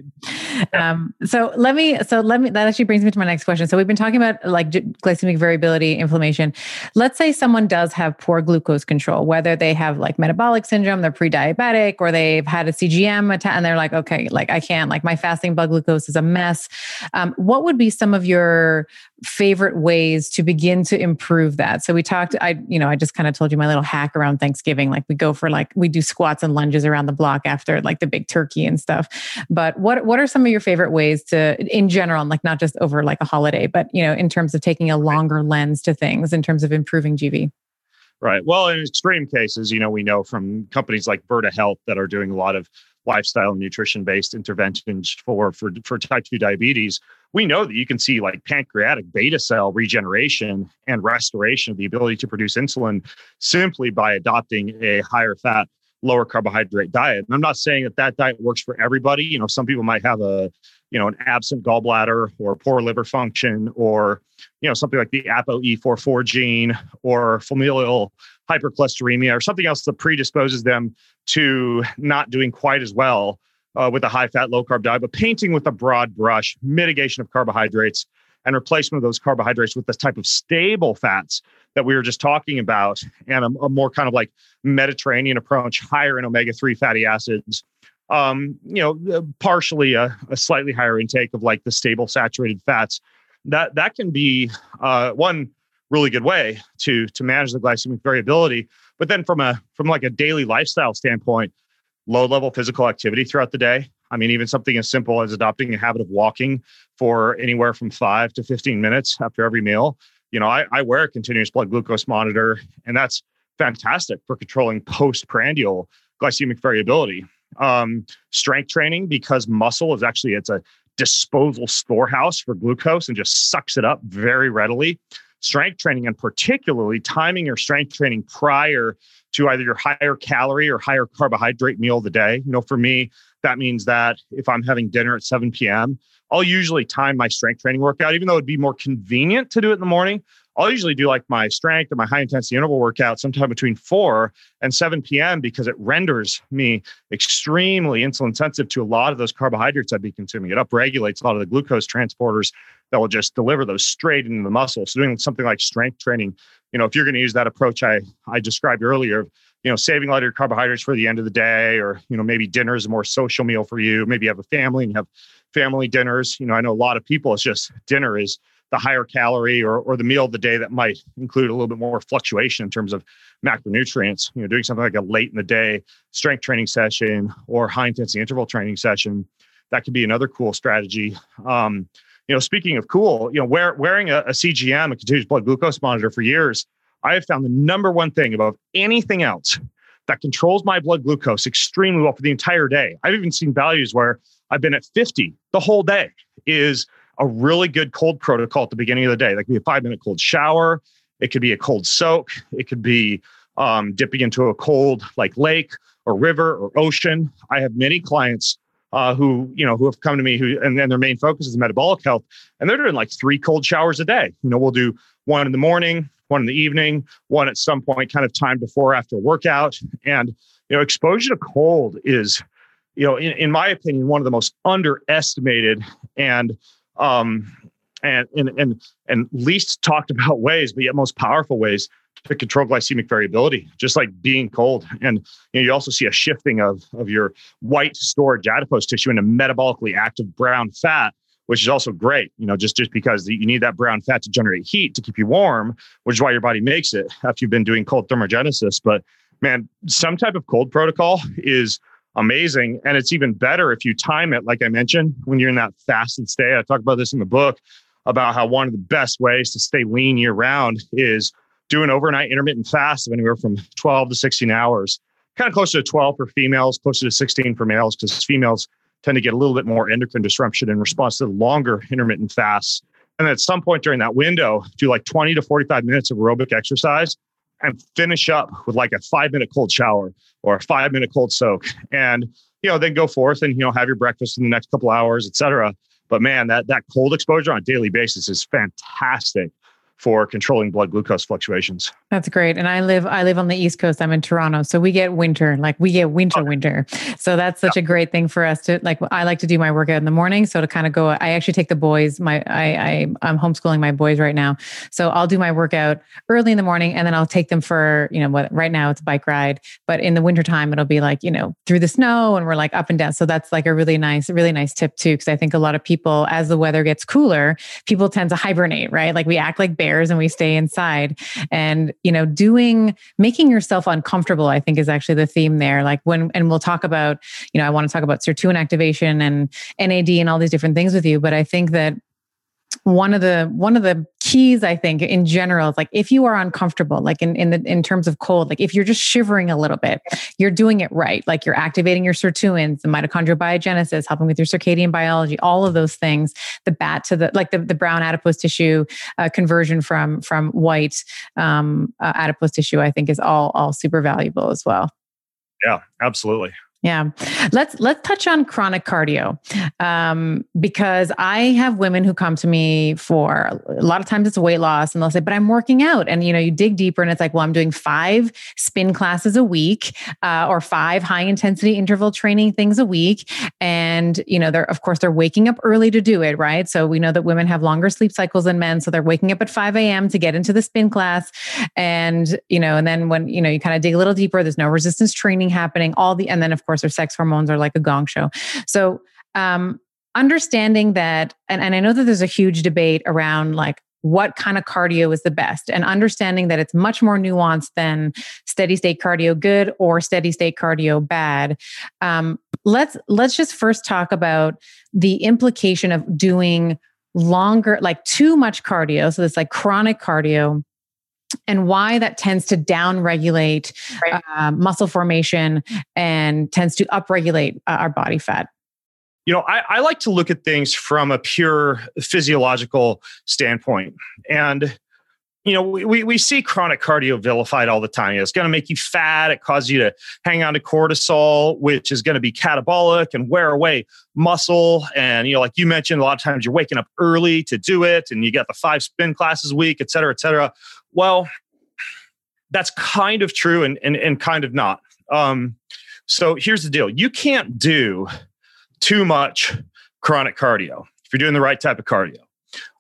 we're. Um, so let me, so let me, that actually brings me to my next question. So we've been talking about like glycemic variability, inflammation. Let's say someone does have poor glucose control, whether they have like metabolic syndrome, they're pre-diabetic, or they've had a CGM attack, and they're like, okay, like I can't, like my fasting blood glucose is a mess. Um, what would be some of your favorite ways to begin to improve that? So we talked, I, you know, I just kind of told you my little hack around Thanksgiving. Like we go for like, we do squats and lunges around around the block after like the big turkey and stuff. But what what are some of your favorite ways to in general, like not just over like a holiday, but you know, in terms of taking a longer lens to things in terms of improving GV? Right. Well, in extreme cases, you know, we know from companies like Virta Health that are doing a lot of lifestyle and nutrition based interventions for, for for type 2 diabetes we know that you can see like pancreatic beta cell regeneration and restoration of the ability to produce insulin simply by adopting a higher fat lower carbohydrate diet. And I'm not saying that that diet works for everybody. You know, some people might have a, you know, an absent gallbladder or poor liver function or, you know, something like the ApoE44 gene or familial hypercholesteremia or something else that predisposes them to not doing quite as well uh, with a high fat, low carb diet. But painting with a broad brush, mitigation of carbohydrates and replacement of those carbohydrates with this type of stable fats that we were just talking about and a, a more kind of like Mediterranean approach, higher in omega 3 fatty acids. Um, you know, uh, partially a, a, slightly higher intake of like the stable saturated fats. That that can be uh, one really good way to to manage the glycemic variability. But then from a from like a daily lifestyle standpoint, low level physical activity throughout the day. I mean, even something as simple as adopting a habit of walking for anywhere from five to 15 minutes after every meal. You know, I, I wear a continuous blood glucose monitor, and that's fantastic for controlling postprandial glycemic variability. Um, strength training, because muscle is actually it's a disposal storehouse for glucose and just sucks it up very readily. Strength training, and particularly timing your strength training prior to either your higher calorie or higher carbohydrate meal of the day. You know, for me, that means that if I'm having dinner at 7 p.m., I'll usually time my strength training workout, even though it'd be more convenient to do it in the morning. I'll usually do like my strength or my high intensity interval workout sometime between 4 and 7 p.m. because it renders me extremely insulin sensitive to a lot of those carbohydrates I'd be consuming. It upregulates a lot of the glucose transporters that will just deliver those straight into the muscle. So doing something like strength training, you know, if you're going to use that approach I I described earlier, you know, saving a lot of your carbohydrates for the end of the day, or you know, maybe dinner is a more social meal for you. Maybe you have a family and you have family dinners. You know, I know a lot of people. It's just dinner is the higher calorie or, or the meal of the day that might include a little bit more fluctuation in terms of macronutrients. You know, doing something like a late in the day strength training session or high intensity interval training session, that could be another cool strategy. Um, you know, speaking of cool, you know, wear, wearing a, a CGM, a continuous blood glucose monitor for years, I have found the number one thing above anything else that controls my blood glucose extremely well for the entire day. I've even seen values where I've been at 50 the whole day is a really good cold protocol at the beginning of the day. That could be a five minute cold shower. It could be a cold soak. It could be um, dipping into a cold like lake or river or ocean. I have many clients uh, who you know who have come to me who and then their main focus is metabolic health, and they're doing like three cold showers a day. You know, we'll do one in the morning, one in the evening, one at some point, kind of time before after workout, and you know, exposure to cold is you know, in, in my opinion, one of the most underestimated and um, and, and and and least talked about ways, but yet most powerful ways to control glycemic variability, just like being cold. And you, know, you also see a shifting of of your white stored adipose tissue into metabolically active brown fat, which is also great. You know, just just because you need that brown fat to generate heat to keep you warm, which is why your body makes it after you've been doing cold thermogenesis. But man, some type of cold protocol is amazing. And it's even better if you time it, like I mentioned, when you're in that fasted state. I talk about this in the book about how one of the best ways to stay lean year round is do an overnight intermittent fast of anywhere from 12 to 16 hours, kind of closer to 12 for females, closer to 16 for males, because females tend to get a little bit more endocrine disruption in response to the longer intermittent fasts. And at some point during that window, do like 20 to 45 minutes of aerobic exercise and finish up with like a five minute cold shower or a five minute cold soak. And you know then go forth and you know have your breakfast in the next couple hours etc but man that that cold exposure on a daily basis is fantastic for controlling blood glucose fluctuations. That's great. And I live I live on the East Coast. I'm in Toronto. So we get winter, like we get winter okay. winter. So that's such yeah. a great thing for us to like I like to do my workout in the morning. So to kind of go I actually take the boys, my I, I I'm homeschooling my boys right now. So I'll do my workout early in the morning and then I'll take them for, you know, what right now it's a bike ride. But in the wintertime it'll be like, you know, through the snow and we're like up and down. So that's like a really nice, really nice tip too. Cause I think a lot of people, as the weather gets cooler, people tend to hibernate, right? Like we act like and we stay inside. And, you know, doing, making yourself uncomfortable, I think is actually the theme there. Like when, and we'll talk about, you know, I want to talk about sirtuin activation and NAD and all these different things with you. But I think that one of the one of the keys i think in general is like if you are uncomfortable like in in the in terms of cold like if you're just shivering a little bit you're doing it right. Like you're activating your sirtuins the mitochondrial biogenesis helping with your circadian biology all of those things the bat to the like the, the brown adipose tissue uh, conversion from from white um, uh, adipose tissue i think is all all super valuable as well. Yeah absolutely Yeah. Let's let's touch on chronic cardio. Um, because I have women who come to me for a lot of times it's weight loss and they'll say, but I'm working out. And you know, you dig deeper and it's like, well, I'm doing five spin classes a week, uh, or five high intensity interval training things a week. And, you know, they're of course they're waking up early to do it, right? So we know that women have longer sleep cycles than men. So they're waking up at 5 a.m. to get into the spin class. And, you know, and then when, you know, you kind of dig a little deeper, there's no resistance training happening, all the and then of course their sex hormones are like a gong show. So, um, understanding that, and, and I know that there's a huge debate around like what kind of cardio is the best and understanding that it's much more nuanced than steady state cardio good or steady state cardio bad um, let's let's just first talk about the implication of doing longer like too much cardio so this like chronic cardio and why that tends to downregulate right. uh, muscle formation and tends to upregulate uh, our body fat. You know, I, I like to look at things from a pure physiological standpoint. And you know, we, we see chronic cardio vilified all the time. It's going to make you fat. It causes you to hang on to cortisol, which is going to be catabolic and wear away muscle. And, you know, like you mentioned, a lot of times you're waking up early to do it and you got the five spin classes a week, et cetera, et cetera. Well, that's kind of true and, and, and kind of not. Um, so here's the deal you can't do too much chronic cardio if you're doing the right type of cardio.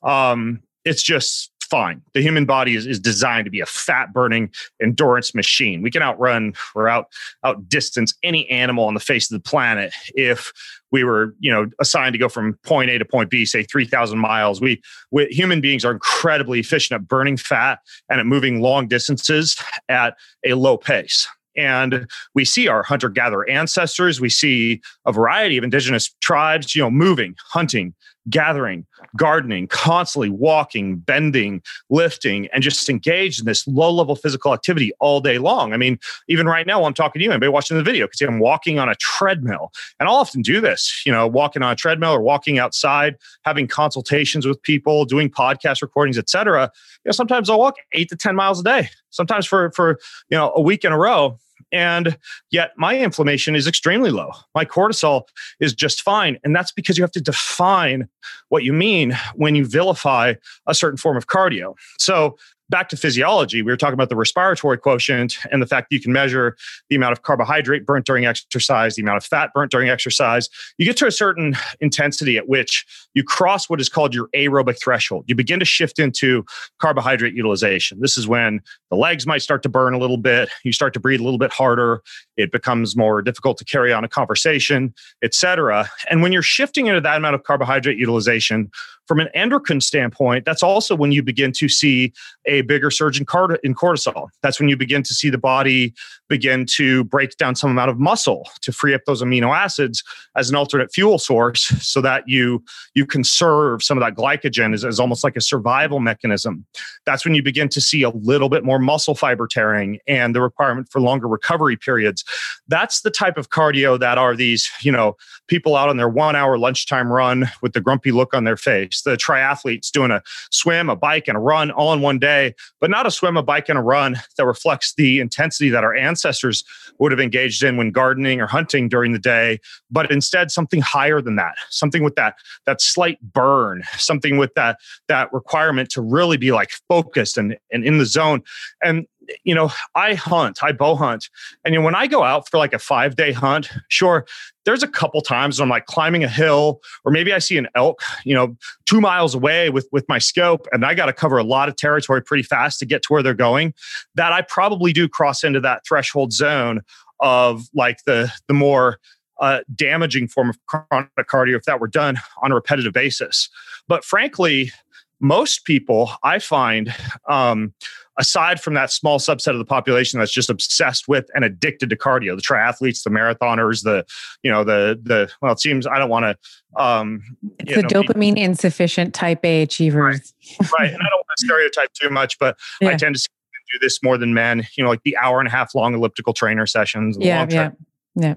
Um, it's just fine. The human body is, is designed to be a fat burning endurance machine. We can outrun or out out distance any animal on the face of the planet if we were, you know, assigned to go from point A to point B, say 3,000 miles. We, we human beings are incredibly efficient at burning fat and at moving long distances at a low pace. And we see our hunter gatherer ancestors. We see a variety of indigenous tribes, you know, moving, hunting, gathering, gardening, constantly walking, bending, lifting, and just engaged in this low level physical activity all day long. I mean, even right now, while I'm talking to you, anybody watching the video see I'm walking on a treadmill. And I'll often do this, you know, walking on a treadmill or walking outside, having consultations with people, doing podcast recordings, etc. You know, sometimes I'll walk eight to 10 miles a day, sometimes for, for, you know, a week in a row. And yet my inflammation is extremely low. My cortisol is just fine. And that's because you have to define what you mean when you vilify a certain form of cardio. So back to physiology, we were talking about the respiratory quotient and the fact that you can measure the amount of carbohydrate burnt during exercise, the amount of fat burnt during exercise. You get to a certain intensity at which you cross what is called your aerobic threshold. You begin to shift into carbohydrate utilization. This is when the legs might start to burn a little bit. You start to breathe a little bit harder. It becomes more difficult to carry on a conversation, etc. And when you're shifting into that amount of carbohydrate utilization, from an endocrine standpoint, that's also when you begin to see a bigger surge in, in cortisol. That's when you begin to see the body begin to break down some amount of muscle to free up those amino acids as an alternate fuel source so that you you conserve some of that glycogen as, as almost like a survival mechanism that's when you begin to see a little bit more muscle fiber tearing and the requirement for longer recovery periods that's the type of cardio that are these you know people out on their one hour lunchtime run with the grumpy look on their face the triathletes doing a swim a bike and a run all in one day but not a swim a bike and a run that reflects the intensity that our ancestors would have engaged in when gardening or hunting during the day, but instead something higher than that, something with that that slight burn, something with that that requirement to really be like focused and, and in the zone. And you know, I hunt, I bow hunt. And you know, when I go out for like a five day hunt, sure, there's a couple times I'm like climbing a hill, or maybe I see an elk, you know, two miles away with with my scope, and I got to cover a lot of territory pretty fast to get to where they're going. That I probably do cross into that threshold zone of like the the more uh, damaging form of chronic cardio if that were done on a repetitive basis. But frankly, most people I find um, aside from that small subset of the population that's just obsessed with and addicted to cardio, the triathletes, the marathoners, the, you know, the, the, well, it seems I don't want to, um, it's the know, dopamine be, insufficient type A achievers. Right. right. And I don't want to stereotype too much, but yeah. I tend to do this more than men, you know, like the hour and a half long elliptical trainer sessions. Yeah. Yeah. Yeah.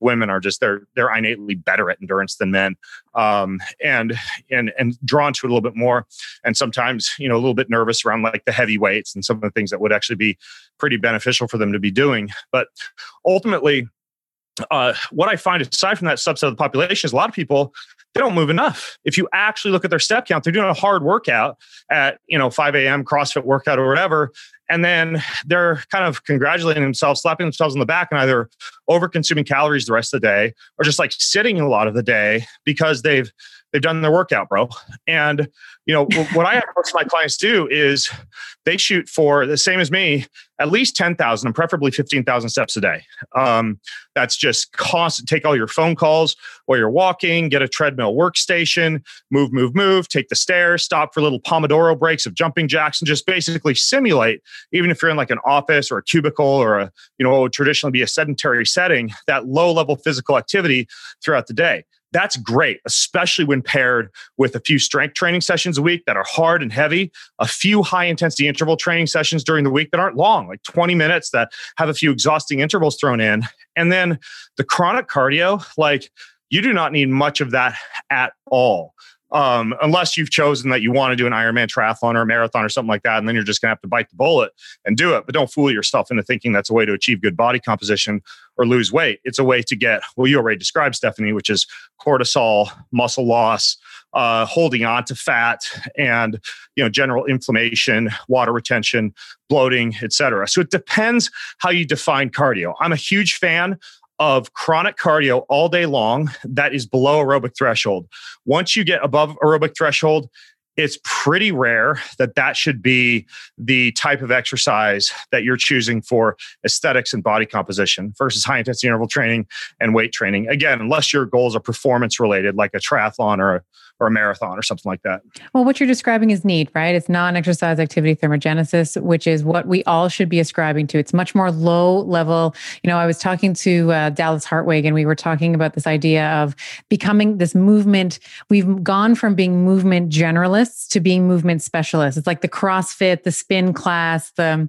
Women are just they're they're innately better at endurance than men um, and and and drawn to it a little bit more and sometimes you know a little bit nervous around like the heavy weights and some of the things that would actually be pretty beneficial for them to be doing but ultimately uh, what I find aside from that subset of the population is a lot of people they don't move enough. If you actually look at their step count, they're doing a hard workout at you know 5 a.m. CrossFit workout or whatever, and then they're kind of congratulating themselves, slapping themselves on the back, and either over consuming calories the rest of the day or just like sitting a lot of the day because they've they've done their workout, bro. And you know what I have most of my clients do is they shoot for the same as me, at least ten thousand and preferably fifteen thousand steps a day. Um, that's just constant. Take all your phone calls while you're walking. Get a treadmill workstation. Move, move, move. Take the stairs. Stop for little Pomodoro breaks of jumping jacks, and just basically simulate. Even if you're in like an office or a cubicle or a you know what would traditionally be a sedentary setting, that low level physical activity throughout the day that's great, especially when paired with a few strength training sessions a week that are hard and heavy, a few high intensity interval training sessions during the week that aren't long, like 20 minutes that have a few exhausting intervals thrown in. And then the chronic cardio, like you do not need much of that at all um, unless you've chosen that you want to do an Ironman triathlon or a marathon or something like that, and then you're just going to have to bite the bullet and do it. But don't fool yourself into thinking that's a way to achieve good body composition or lose weight. It's a way to get well, you already described, Stephanie, which is cortisol, muscle loss, uh, holding on to fat, and you know general inflammation, water retention, bloating, etc. So it depends how you define cardio. I'm a huge fan of chronic cardio all day long that is below aerobic threshold. Once you get above aerobic threshold, it's pretty rare that that should be the type of exercise that you're choosing for aesthetics and body composition versus high intensity interval training and weight training. Again, unless your goals are performance related, like a triathlon or a or a marathon or something like that. Well, what you're describing is NEAT, right? It's non exercise activity thermogenesis, which is what we all should be ascribing to. It's much more low level. You know, I was talking to uh, Dallas Hartwig and we were talking about this idea of becoming this movement. We've gone from being movement generalists to being movement specialists. It's like the CrossFit, the spin class, the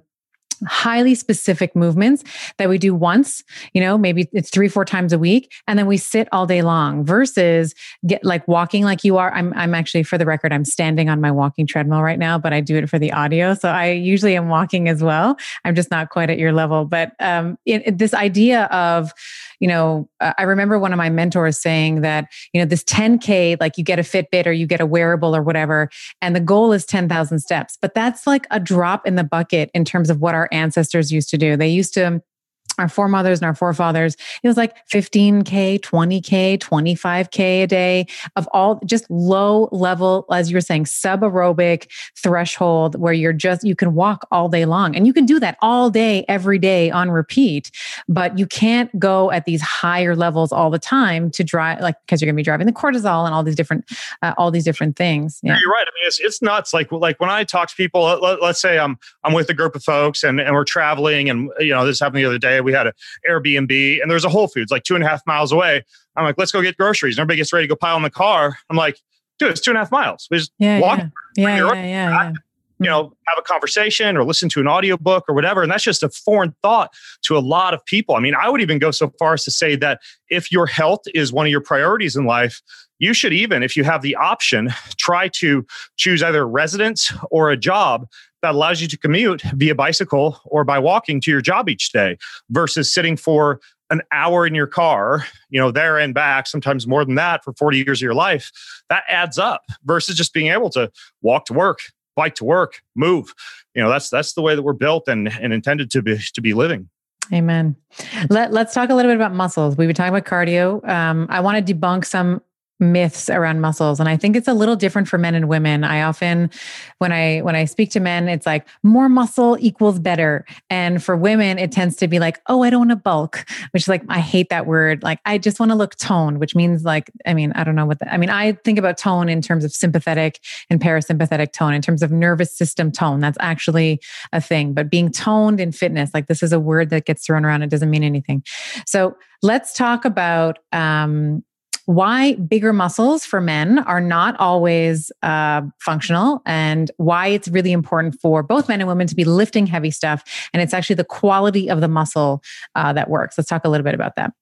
highly specific movements that we do once, you know, maybe it's three, four times a week, and then we sit all day long versus get like walking like you are. I'm I'm actually for the record, I'm standing on my walking treadmill right now, but I do it for the audio. So I usually am walking as well. I'm just not quite at your level. But um it, it, this idea of you know, uh, I remember one of my mentors saying that, you know, this 10K, like you get a Fitbit or you get a wearable or whatever, and the goal is 10,000 steps. But that's like a drop in the bucket in terms of what our ancestors used to do. They used to our foremothers and our forefathers, it was like 15K, 20K, 25K a day of all just low level, as you were saying, sub aerobic threshold where you're just, you can walk all day long. And you can do that all day, every day on repeat. But you can't go at these higher levels all the time to drive, like, because you're going to be driving the cortisol and all these different, uh, all these different things. Yeah. You're right. I mean, it's, it's nuts. Like, like when I talk to people, let, us say I'm, I'm with a group of folks and, and we're traveling and, you know, this happened the other day. We we had an Airbnb and there's a Whole Foods like two and a half miles away. I'm like, let's go get groceries. And everybody gets ready to go pile in the car. I'm like, dude, it's two and a half miles. We just yeah, walk. Yeah, yeah, yeah, yeah, You know, have a conversation or listen to an audiobook or whatever. And that's just a foreign thought to a lot of people. I mean, I would even go so far as to say that if your health is one of your priorities in life, you should even, if you have the option, try to choose either residence or a job that allows you to commute via bicycle or by walking to your job each day versus sitting for an hour in your car, you know, there and back, sometimes more than that for 40 years of your life, that adds up versus just being able to walk to work, bike to work, move. You know, that's that's the way that we're built and, and intended to be to be living. Amen. Let, let's talk a little bit about muscles. We've been talking about cardio. Um, I want to debunk some myths around muscles and i think it's a little different for men and women. I often when i when i speak to men it's like more muscle equals better. And for women it tends to be like oh i don't want to bulk which is like i hate that word. Like i just want to look toned which means like i mean i don't know what the, i mean i think about tone in terms of sympathetic and parasympathetic tone in terms of nervous system tone. That's actually a thing but being toned in fitness like this is a word that gets thrown around. It doesn't mean anything. So let's talk about um, why bigger muscles for men are not always uh, functional and why it's really important for both men and women to be lifting heavy stuff. And it's actually the quality of the muscle uh, that works. Let's talk a little bit about that.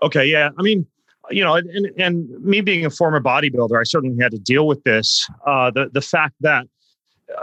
Okay. Yeah. I mean, you know, and, and me being a former bodybuilder, I certainly had to deal with this. Uh, the, the fact that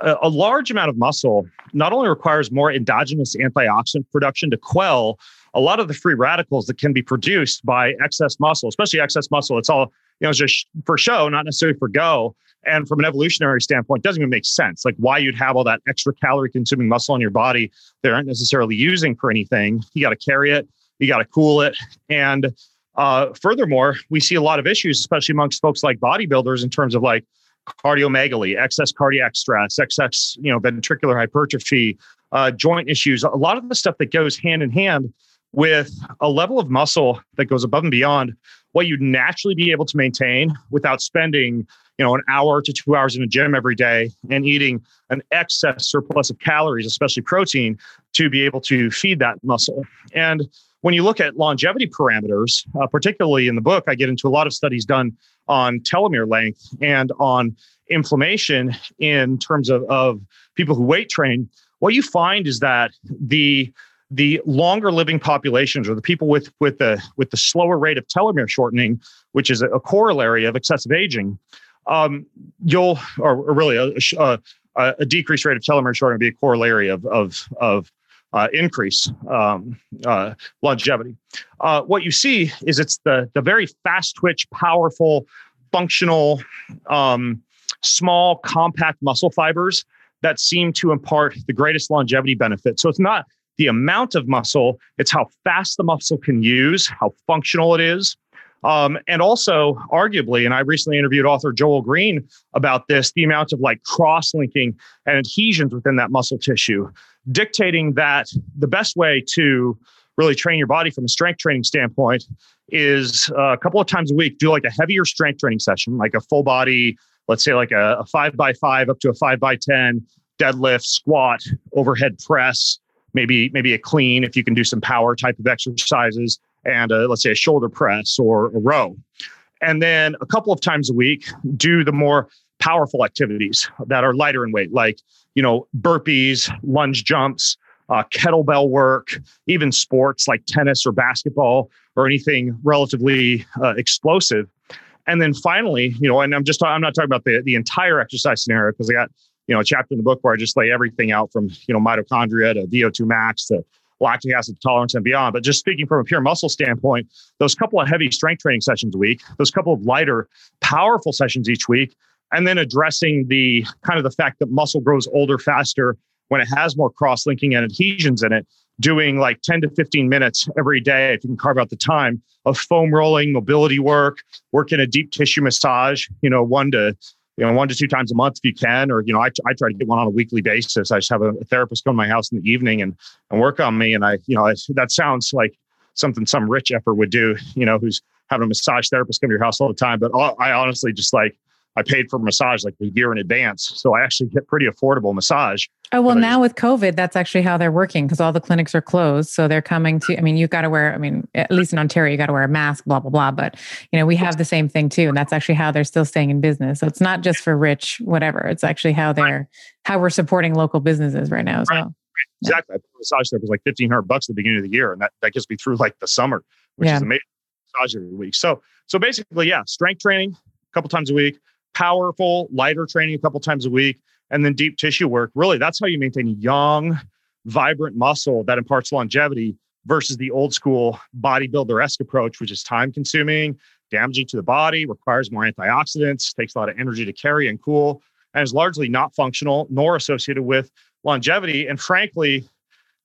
a, a large amount of muscle not only requires more endogenous antioxidant production to quell a lot of the free radicals that can be produced by excess muscle, especially excess muscle. It's all, you know, just for show, not necessarily for go. And from an evolutionary standpoint, doesn't even make sense. Like why you'd have all that extra calorie consuming muscle in your body they aren't necessarily using for anything. You got to carry it, you got to cool it. And uh, furthermore, we see a lot of issues, especially amongst folks like bodybuilders, in terms of like cardiomegaly, excess cardiac stress, excess, you know, ventricular hypertrophy, uh, joint issues. A lot of the stuff that goes hand in hand with a level of muscle that goes above and beyond what you'd naturally be able to maintain without spending you know an hour to two hours in a gym every day and eating an excess surplus of calories especially protein to be able to feed that muscle. And when you look at longevity parameters uh, particularly in the book i get into a lot of studies done on telomere length and on inflammation in terms of, of people who weight train. What you find is that the the longer living populations or the people with with the with the slower rate of telomere shortening, which is a, corollary of excessive aging, um, you'll or, or really a, a, a, decreased rate of telomere shortening would be a corollary of of of uh, increase um, uh, longevity. Uh, what you see is it's the the very fast twitch, powerful, functional, um, small, compact muscle fibers that seem to impart the greatest longevity benefit. So it's not the amount of muscle, it's how fast the muscle can use, how functional it is. Um, and also, arguably, and I recently interviewed author Joel Greene about this, the amount of like cross linking and adhesions within that muscle tissue, dictating that the best way to really train your body from a strength training standpoint is uh, a couple of times a week, do like a heavier strength training session, like a full body, let's say like a, a five by five up to a five by 10, deadlift, squat, overhead press, maybe maybe a clean if you can do some power type of exercises and a, let's say a shoulder press or a row. And then a couple of times a week do the more powerful activities that are lighter in weight like you know burpees lunge jumps uh, kettlebell work even sports like tennis or basketball or anything relatively uh, explosive. And then finally you know and i'm just i'm not talking about the, the entire exercise scenario because i got you know, a chapter in the book where I just lay everything out from, you know, mitochondria to VO2 max to lactic acid tolerance and beyond. But just speaking from a pure muscle standpoint, those couple of heavy strength training sessions a week, those couple of lighter, powerful sessions each week, and then addressing the kind of the fact that muscle grows older faster when it has more cross linking and adhesions in it, doing like 10 to 15 minutes every day, if you can carve out the time of foam rolling, mobility work, work in a deep tissue massage, you know, one to you know, one to two times a month if you can, or, you know, I, I try to get one on a weekly basis. I just have a, therapist come to my house in the evening and, and work on me. And I, you know, I, that sounds like something some rich effer would do, you know, who's having a massage therapist come to your house all the time. But I honestly just like, I paid for massage like a year in advance. So I actually get pretty affordable massage. Oh, well, now with COVID, that's actually how they're working because all the clinics are closed. So they're coming to, I mean, you've got to wear, I mean, at least in Ontario, you got to wear a mask, blah, blah, blah. But, you know, we have the same thing too. And that's actually how they're still staying in business. So it's not just for rich, whatever. It's actually how they're, how we're supporting local businesses right now as right. well. Exactly. Yeah. I put massage therapist like 1500 bucks at the beginning of the year. And that, that gets me through like the summer, which yeah. is amazing. Massage every week. So, so basically, yeah, strength training a couple times a week powerful, lighter training a couple times a week, and then deep tissue work. Really, that's how you maintain young, vibrant muscle that imparts longevity versus the old school bodybuilder esque approach, which is time consuming, damaging to the body, requires more antioxidants, takes a lot of energy to carry and cool, and is largely not functional nor associated with longevity. And frankly,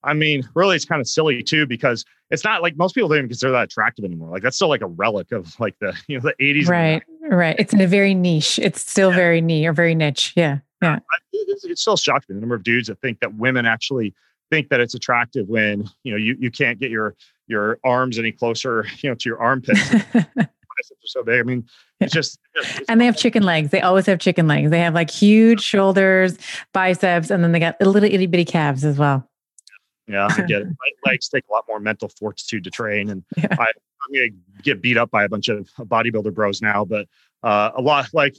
I mean, really, it's kind of silly too because it's not like most people don't even consider that attractive anymore. Like that's still like a relic of like the you know the eighties. Right, right. It's in a very niche. It's still yeah. very niche or very niche. Yeah, yeah. It, it still shocks me the number of dudes that think that women actually think that it's attractive when you know you you can't get your your arms any closer you know to your armpits. so big. I mean, it's just. It's and they have chicken legs. They always have chicken legs. They have like huge shoulders, biceps, and then they got little itty bitty calves as well. Yeah, I get it. My legs take a lot more mental fortitude to train, and yeah. I, am to get beat up by a bunch of bodybuilder bros now. But uh, a lot like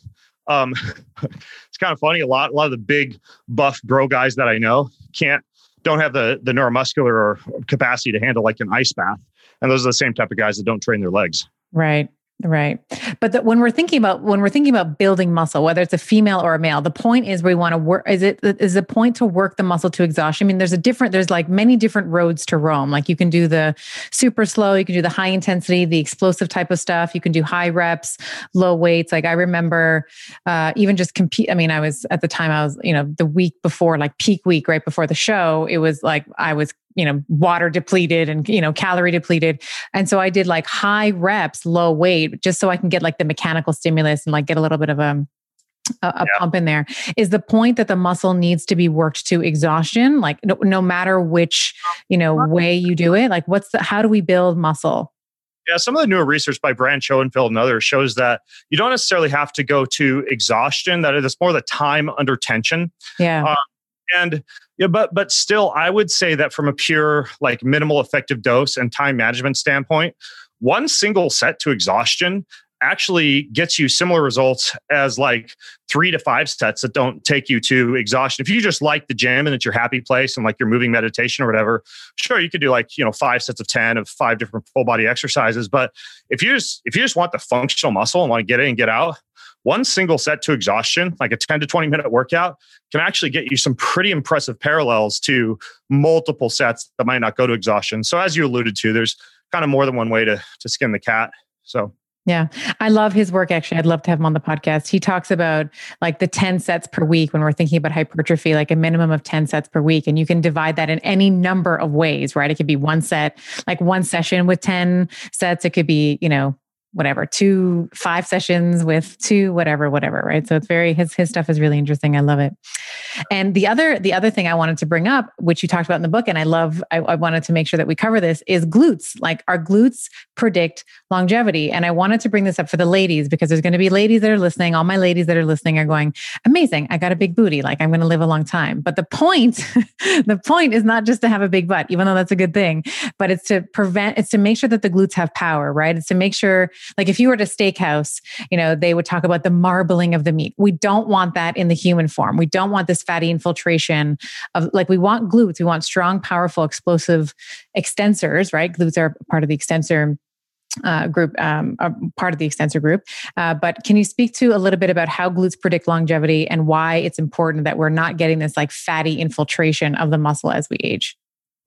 um, it's kind of funny. A lot, a lot of the big buff bro guys that I know can't don't have the the neuromuscular or capacity to handle like an ice bath, and those are the same type of guys that don't train their legs. Right. Right. But the, when we're thinking about when we're thinking about building muscle, whether it's a female or a male, the point is we want to work is it is the point to work the muscle to exhaustion. I mean, there's a different there's like many different roads to Rome. Like you can do the super slow, you can do the high intensity, the explosive type of stuff, you can do high reps, low weights. Like I remember uh even just compete I mean, I was at the time I was, you know, the week before like peak week right before the show, it was like I was you know water depleted and you know calorie depleted and so i did like high reps low weight just so i can get like the mechanical stimulus and like get a little bit of a a, a yeah. pump in there is the point that the muscle needs to be worked to exhaustion like no, no matter which you know way you do it like what's the how do we build muscle yeah, some of the newer research by Brad Schoenfeld and others shows that you don't necessarily have to go to exhaustion. That it's more the time under tension. Yeah. Uh, and yeah, but but still, I would say that from a pure like minimal effective dose and time management standpoint, one single set to exhaustion actually gets you similar results as like three to five sets that don't take you to exhaustion. If you just like the gym and it's your happy place and like your moving meditation or whatever, sure you could do like, you know, five sets of 10 of five different full body exercises. But if you just if you just want the functional muscle and want to get in and get out, one single set to exhaustion, like a 10 to 20 minute workout, can actually get you some pretty impressive parallels to multiple sets that might not go to exhaustion. So, as you alluded to, there's kind of more than one way to, to skin the cat. So, yeah. I love his work. Actually, I'd love to have him on the podcast. He talks about like the 10 sets per week when we're thinking about hypertrophy, like a minimum of 10 sets per week. And you can divide that in any number of ways, right? It could be one set, like one session with 10 sets. It could be, you know, whatever two five sessions with two whatever whatever right? So it's very his his stuff is really interesting. I love it. And the other the other thing i wanted to bring up which you talked about in the book and i love I, I wanted to make sure that we cover this is glutes. Like our glutes predict longevity. And i wanted to bring this up for the ladies because there's going to be ladies that are listening. All my ladies that are listening are going amazing i got a big booty. Like i'm going to live a long time. But the point the point is not just to have a big butt even though that's a good thing but it's to prevent it's to make sure that the glutes have power right? It's to make sure like if you were at a steakhouse, you know, they would talk about the marbling of the meat. We don't want that in the human form. We don't want this fatty infiltration of like we want glutes. We want strong, powerful, explosive extensors, right? Glutes are part of the extensor uh, group, um, part of the extensor group. Uh, but can you speak to a little bit about how glutes predict longevity and why it's important that we're not getting this like fatty infiltration of the muscle as we age?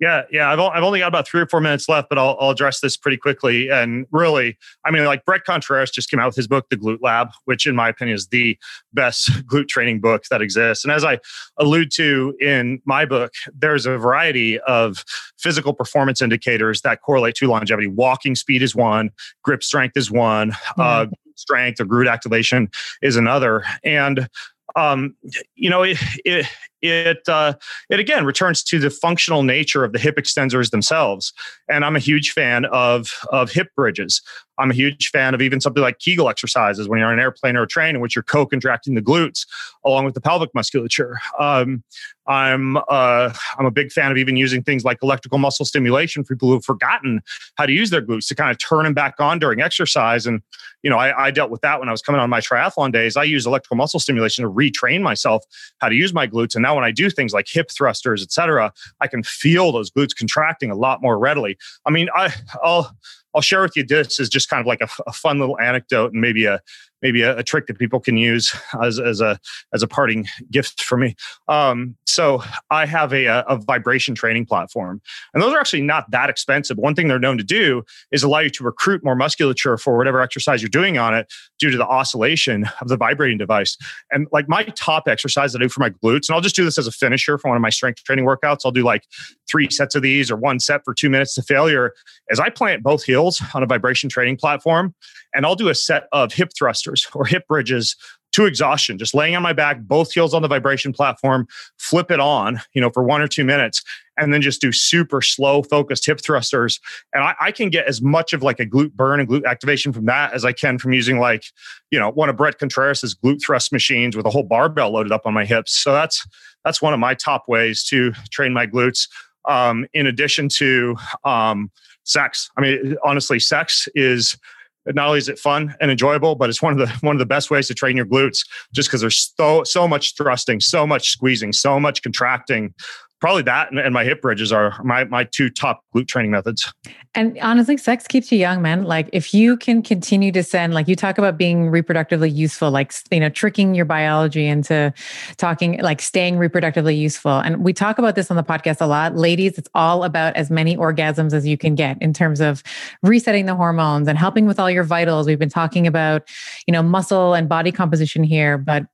Yeah, yeah. I've, I've only got about three or four minutes left, but I'll, I'll address this pretty quickly. And really, I mean, like Bret Contreras just came out with his book, The Glute Lab, which in my opinion is the best glute training book that exists. And as I allude to in my book, there's a variety of physical performance indicators that correlate to longevity. Walking speed is one, grip strength is one, mm-hmm. uh, strength or glute activation is another. And um, you know, it, it, it uh, it again returns to the functional nature of the hip extensors themselves. And I'm a huge fan of of hip bridges. I'm a huge fan of even something like Kegel exercises when you're on an airplane or a train in which you're co-contracting the glutes along with the pelvic musculature. Um, I'm uh, I'm a big fan of even using things like electrical muscle stimulation for people who've forgotten how to use their glutes to kind of turn them back on during exercise. And you know, I, I dealt with that when I was coming on my triathlon days. I use electrical muscle stimulation to retrain myself how to use my glutes. And now when I do things like hip thrusters, et cetera, I can feel those glutes contracting a lot more readily. I mean, I, I'll I'll share with you this is just kind of like a, a fun little anecdote and maybe a maybe a, a, trick that people can use as, as a as a parting gift for me. Um, so I have a, a vibration training platform, and those are actually not that expensive. One thing they're known to do is allow you to recruit more musculature for whatever exercise you're doing on it due to the oscillation of the vibrating device. And like my top exercise that I do for my glutes, and I'll just do this as a finisher for one of my strength training workouts. I'll do like three sets of these or one set for two minutes to failure. As I plant both heels on a vibration training platform, and I'll do a set of hip thrusters or hip bridges to exhaustion, just laying on my back, both heels on the vibration platform, flip it on, you know, for one or two minutes, and then just do super slow, focused hip thrusters. And I, I, can get as much of like a glute burn and glute activation from that as I can from using like, you know, one of Bret Contreras's glute thrust machines with a whole barbell loaded up on my hips. So that's that's one of my top ways to train my glutes. Um, in addition to um, sex, I mean, honestly, sex is not only is it fun and enjoyable, but it's one of the one of the best ways to train your glutes just because there's so so much thrusting, so much squeezing, so much contracting probably that and, and, my hip bridges are my my two top glute training methods. And honestly, sex keeps you young, man. Like if you can continue to send, like you talk about being reproductively useful, like you know, tricking your biology into talking, like staying reproductively useful. And we talk about this on the podcast a lot, ladies. It's all about as many orgasms as you can get in terms of resetting the hormones and helping with all your vitals. We've been talking about, you know, muscle and body composition here, but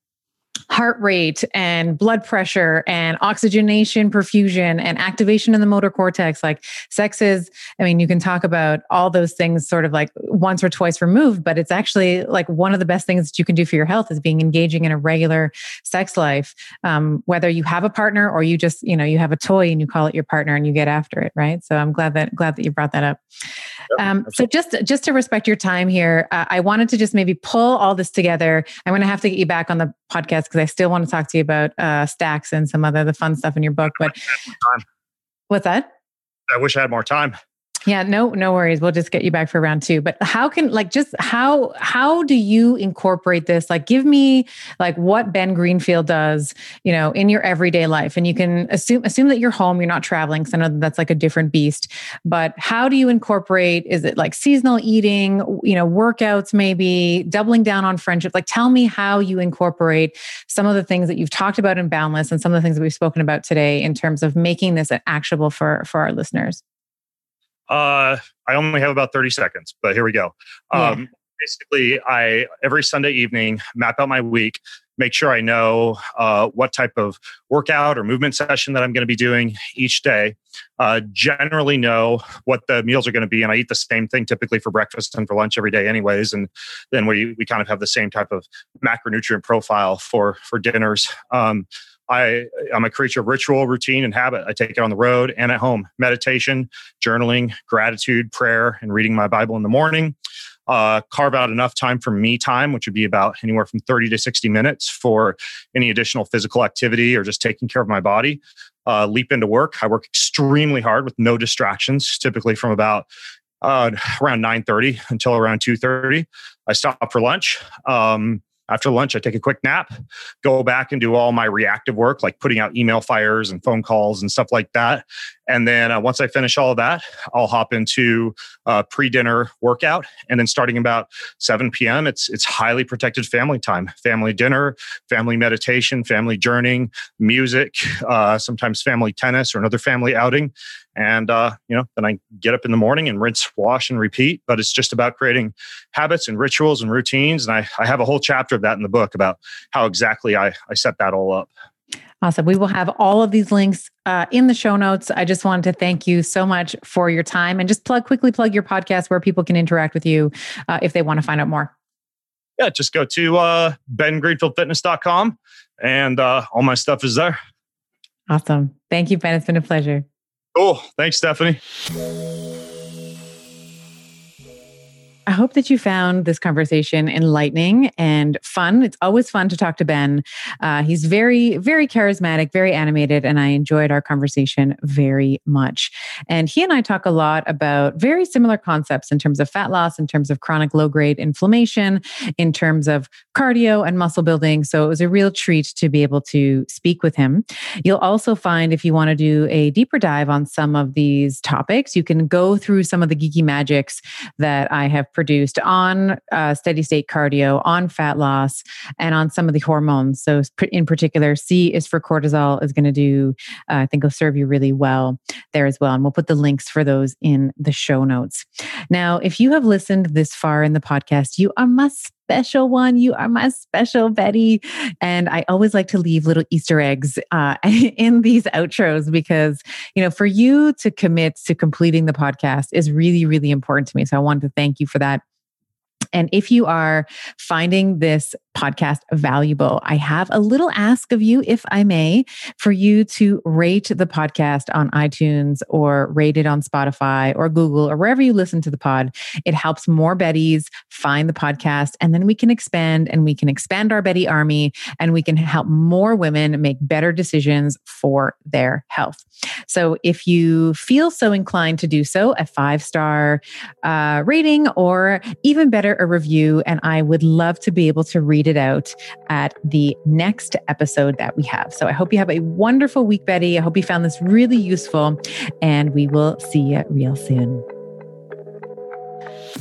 heart rate and blood pressure and oxygenation perfusion and activation in the motor cortex. Like sex is i mean you can talk about all those things sort of like once or twice removed but it's actually like one of the best things that you can do for your health is being engaging in a regular sex life um, whether you have a partner or you just you know you have a toy and you call it your partner and you get after it right? So i'm glad that glad that you brought that up um, so just just to respect your time here uh, i wanted to just maybe pull all this together i'm going to have to get you back on the podcast because I still want to talk to you about uh, stacks and some other the fun stuff in your book. But what's that? I wish I had more time. Yeah, no, no worries. We'll just get you back for round two. But how can like just how how do you incorporate this? Like give me like what Ben Greenfield does, you know, in your everyday life. And you can assume assume that you're home, you're not traveling, because I know that that's like a different beast. But how do you incorporate? Is it like seasonal eating, you know, workouts, maybe doubling down on friendship? Like tell me how you incorporate some of the things that you've talked about in Boundless and some of the things that we've spoken about today in terms of making this actionable for for our listeners. Uh, I only have about 30 seconds, but here we go. Yeah. Um, basically, I every Sunday evening map out my week, make sure I know uh, what type of workout or movement session that I'm going to be doing each day. Uh, generally, know what the meals are going to be, and I eat the same thing typically for breakfast and for lunch every day, anyways. And then we we kind of have the same type of macronutrient profile for for dinners. Um, I, I'm a creature of ritual, routine, and habit. I take it on the road and at home. Meditation, journaling, gratitude, prayer, and reading my Bible in the morning. Uh, carve out enough time for me time, which would be about anywhere from 30 to 60 minutes for any additional physical activity or just taking care of my body. Uh, leap into work. I work extremely hard with no distractions, typically from about uh, around 9.30 until around 2.30 i stop for lunch um, after lunch, I take a quick nap, go back and do all my reactive work, like putting out email fires and phone calls and stuff like that. And then uh, once I finish all of that, I'll hop into a pre-dinner workout. And then starting about 7 p.m., it's it's highly protected family time, family dinner, family meditation, family journeying, music, uh, sometimes family tennis or another family outing. And uh, you know, then I get up in the morning and rinse, wash, and repeat. But it's just about creating habits and rituals and routines. And I, I have a whole chapter of that in the book about how exactly I, I set that all up. Awesome. We will have all of these links uh, in the show notes. I just wanted to thank you so much for your time and just plug quickly plug your podcast where people can interact with you uh, if they want to find out more. Yeah, just go to uh, bengreenfieldfitness.com and uh, all my stuff is there. Awesome. Thank you, Ben. It's been a pleasure. Cool. Thanks, Stephanie. I hope that you found this conversation enlightening and fun. It's always fun to talk to Ben. Uh, he's very, very charismatic, very animated, and I enjoyed our conversation very much. And he and I talk a lot about very similar concepts in terms of fat loss, in terms of chronic low grade inflammation, in terms of cardio and muscle building. So it was a real treat to be able to speak with him. You'll also find if you want to do a deeper dive on some of these topics, you can go through some of the geeky magics that I have produced on uh, steady state cardio, on fat loss, and on some of the hormones. So, in particular, C is for cortisol, is going to do, uh, I think, will serve you really well there as well. And we'll put the links for those in the show notes. Now, if you have listened this far in the podcast, you are my special one. You are my special Betty. And I always like to leave little Easter eggs uh, in these outros because, you know, for you to commit to completing the podcast is really, really important to me. So I wanted to thank you for that. And if you are finding this podcast valuable, I have a little ask of you, if I may, for you to rate the podcast on iTunes or rate it on Spotify or Google or wherever you listen to the pod. It helps more Bettys find the podcast. And then we can expand and we can expand our Betty army and we can help more women make better decisions for their health. So if you feel so inclined to do so, a five star uh, rating or even better, a review, and I would love to be able to read it out at the next episode that we have. So I hope you have a wonderful week, Betty. I hope you found this really useful, and we will see you real soon.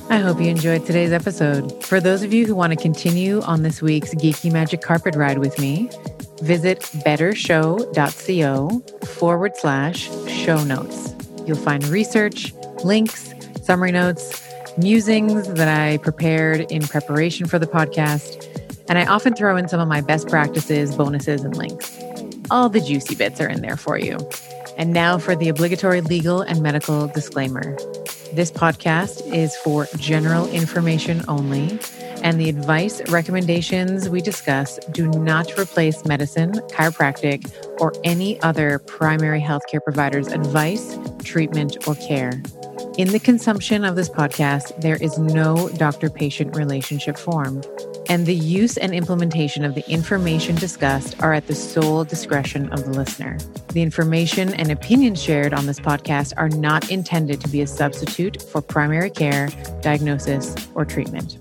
I hope you enjoyed today's episode. For those of you who want to continue on this week's Geeky Magic Carpet Ride with me, visit bettershow.co forward slash show notes. You'll find research, links, summary notes, musings that I prepared in preparation for the podcast, and I often throw in some of my best practices, bonuses, and links. All the juicy bits are in there for you. And now for the obligatory legal and medical disclaimer. This podcast is for general information only, and the advice recommendations we discuss do not replace medicine, chiropractic, or any other primary healthcare provider's advice, treatment, or care. In the consumption of this podcast, there is no doctor patient relationship formed, and the use and implementation of the information discussed are at the sole discretion of the listener. The information and opinions shared on this podcast are not intended to be a substitute for primary care, diagnosis, or treatment.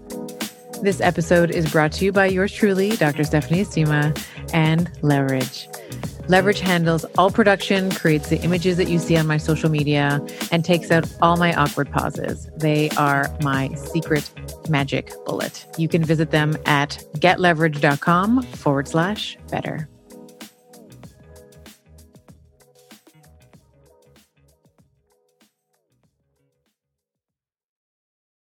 This episode is brought to you by yours truly, Dr. Stephanie Estima, and Leverage. Leverage handles all production, creates the images that you see on my social media, and takes out all my awkward pauses. They are my secret magic bullet. You can visit them at getleverage.com forward slash better.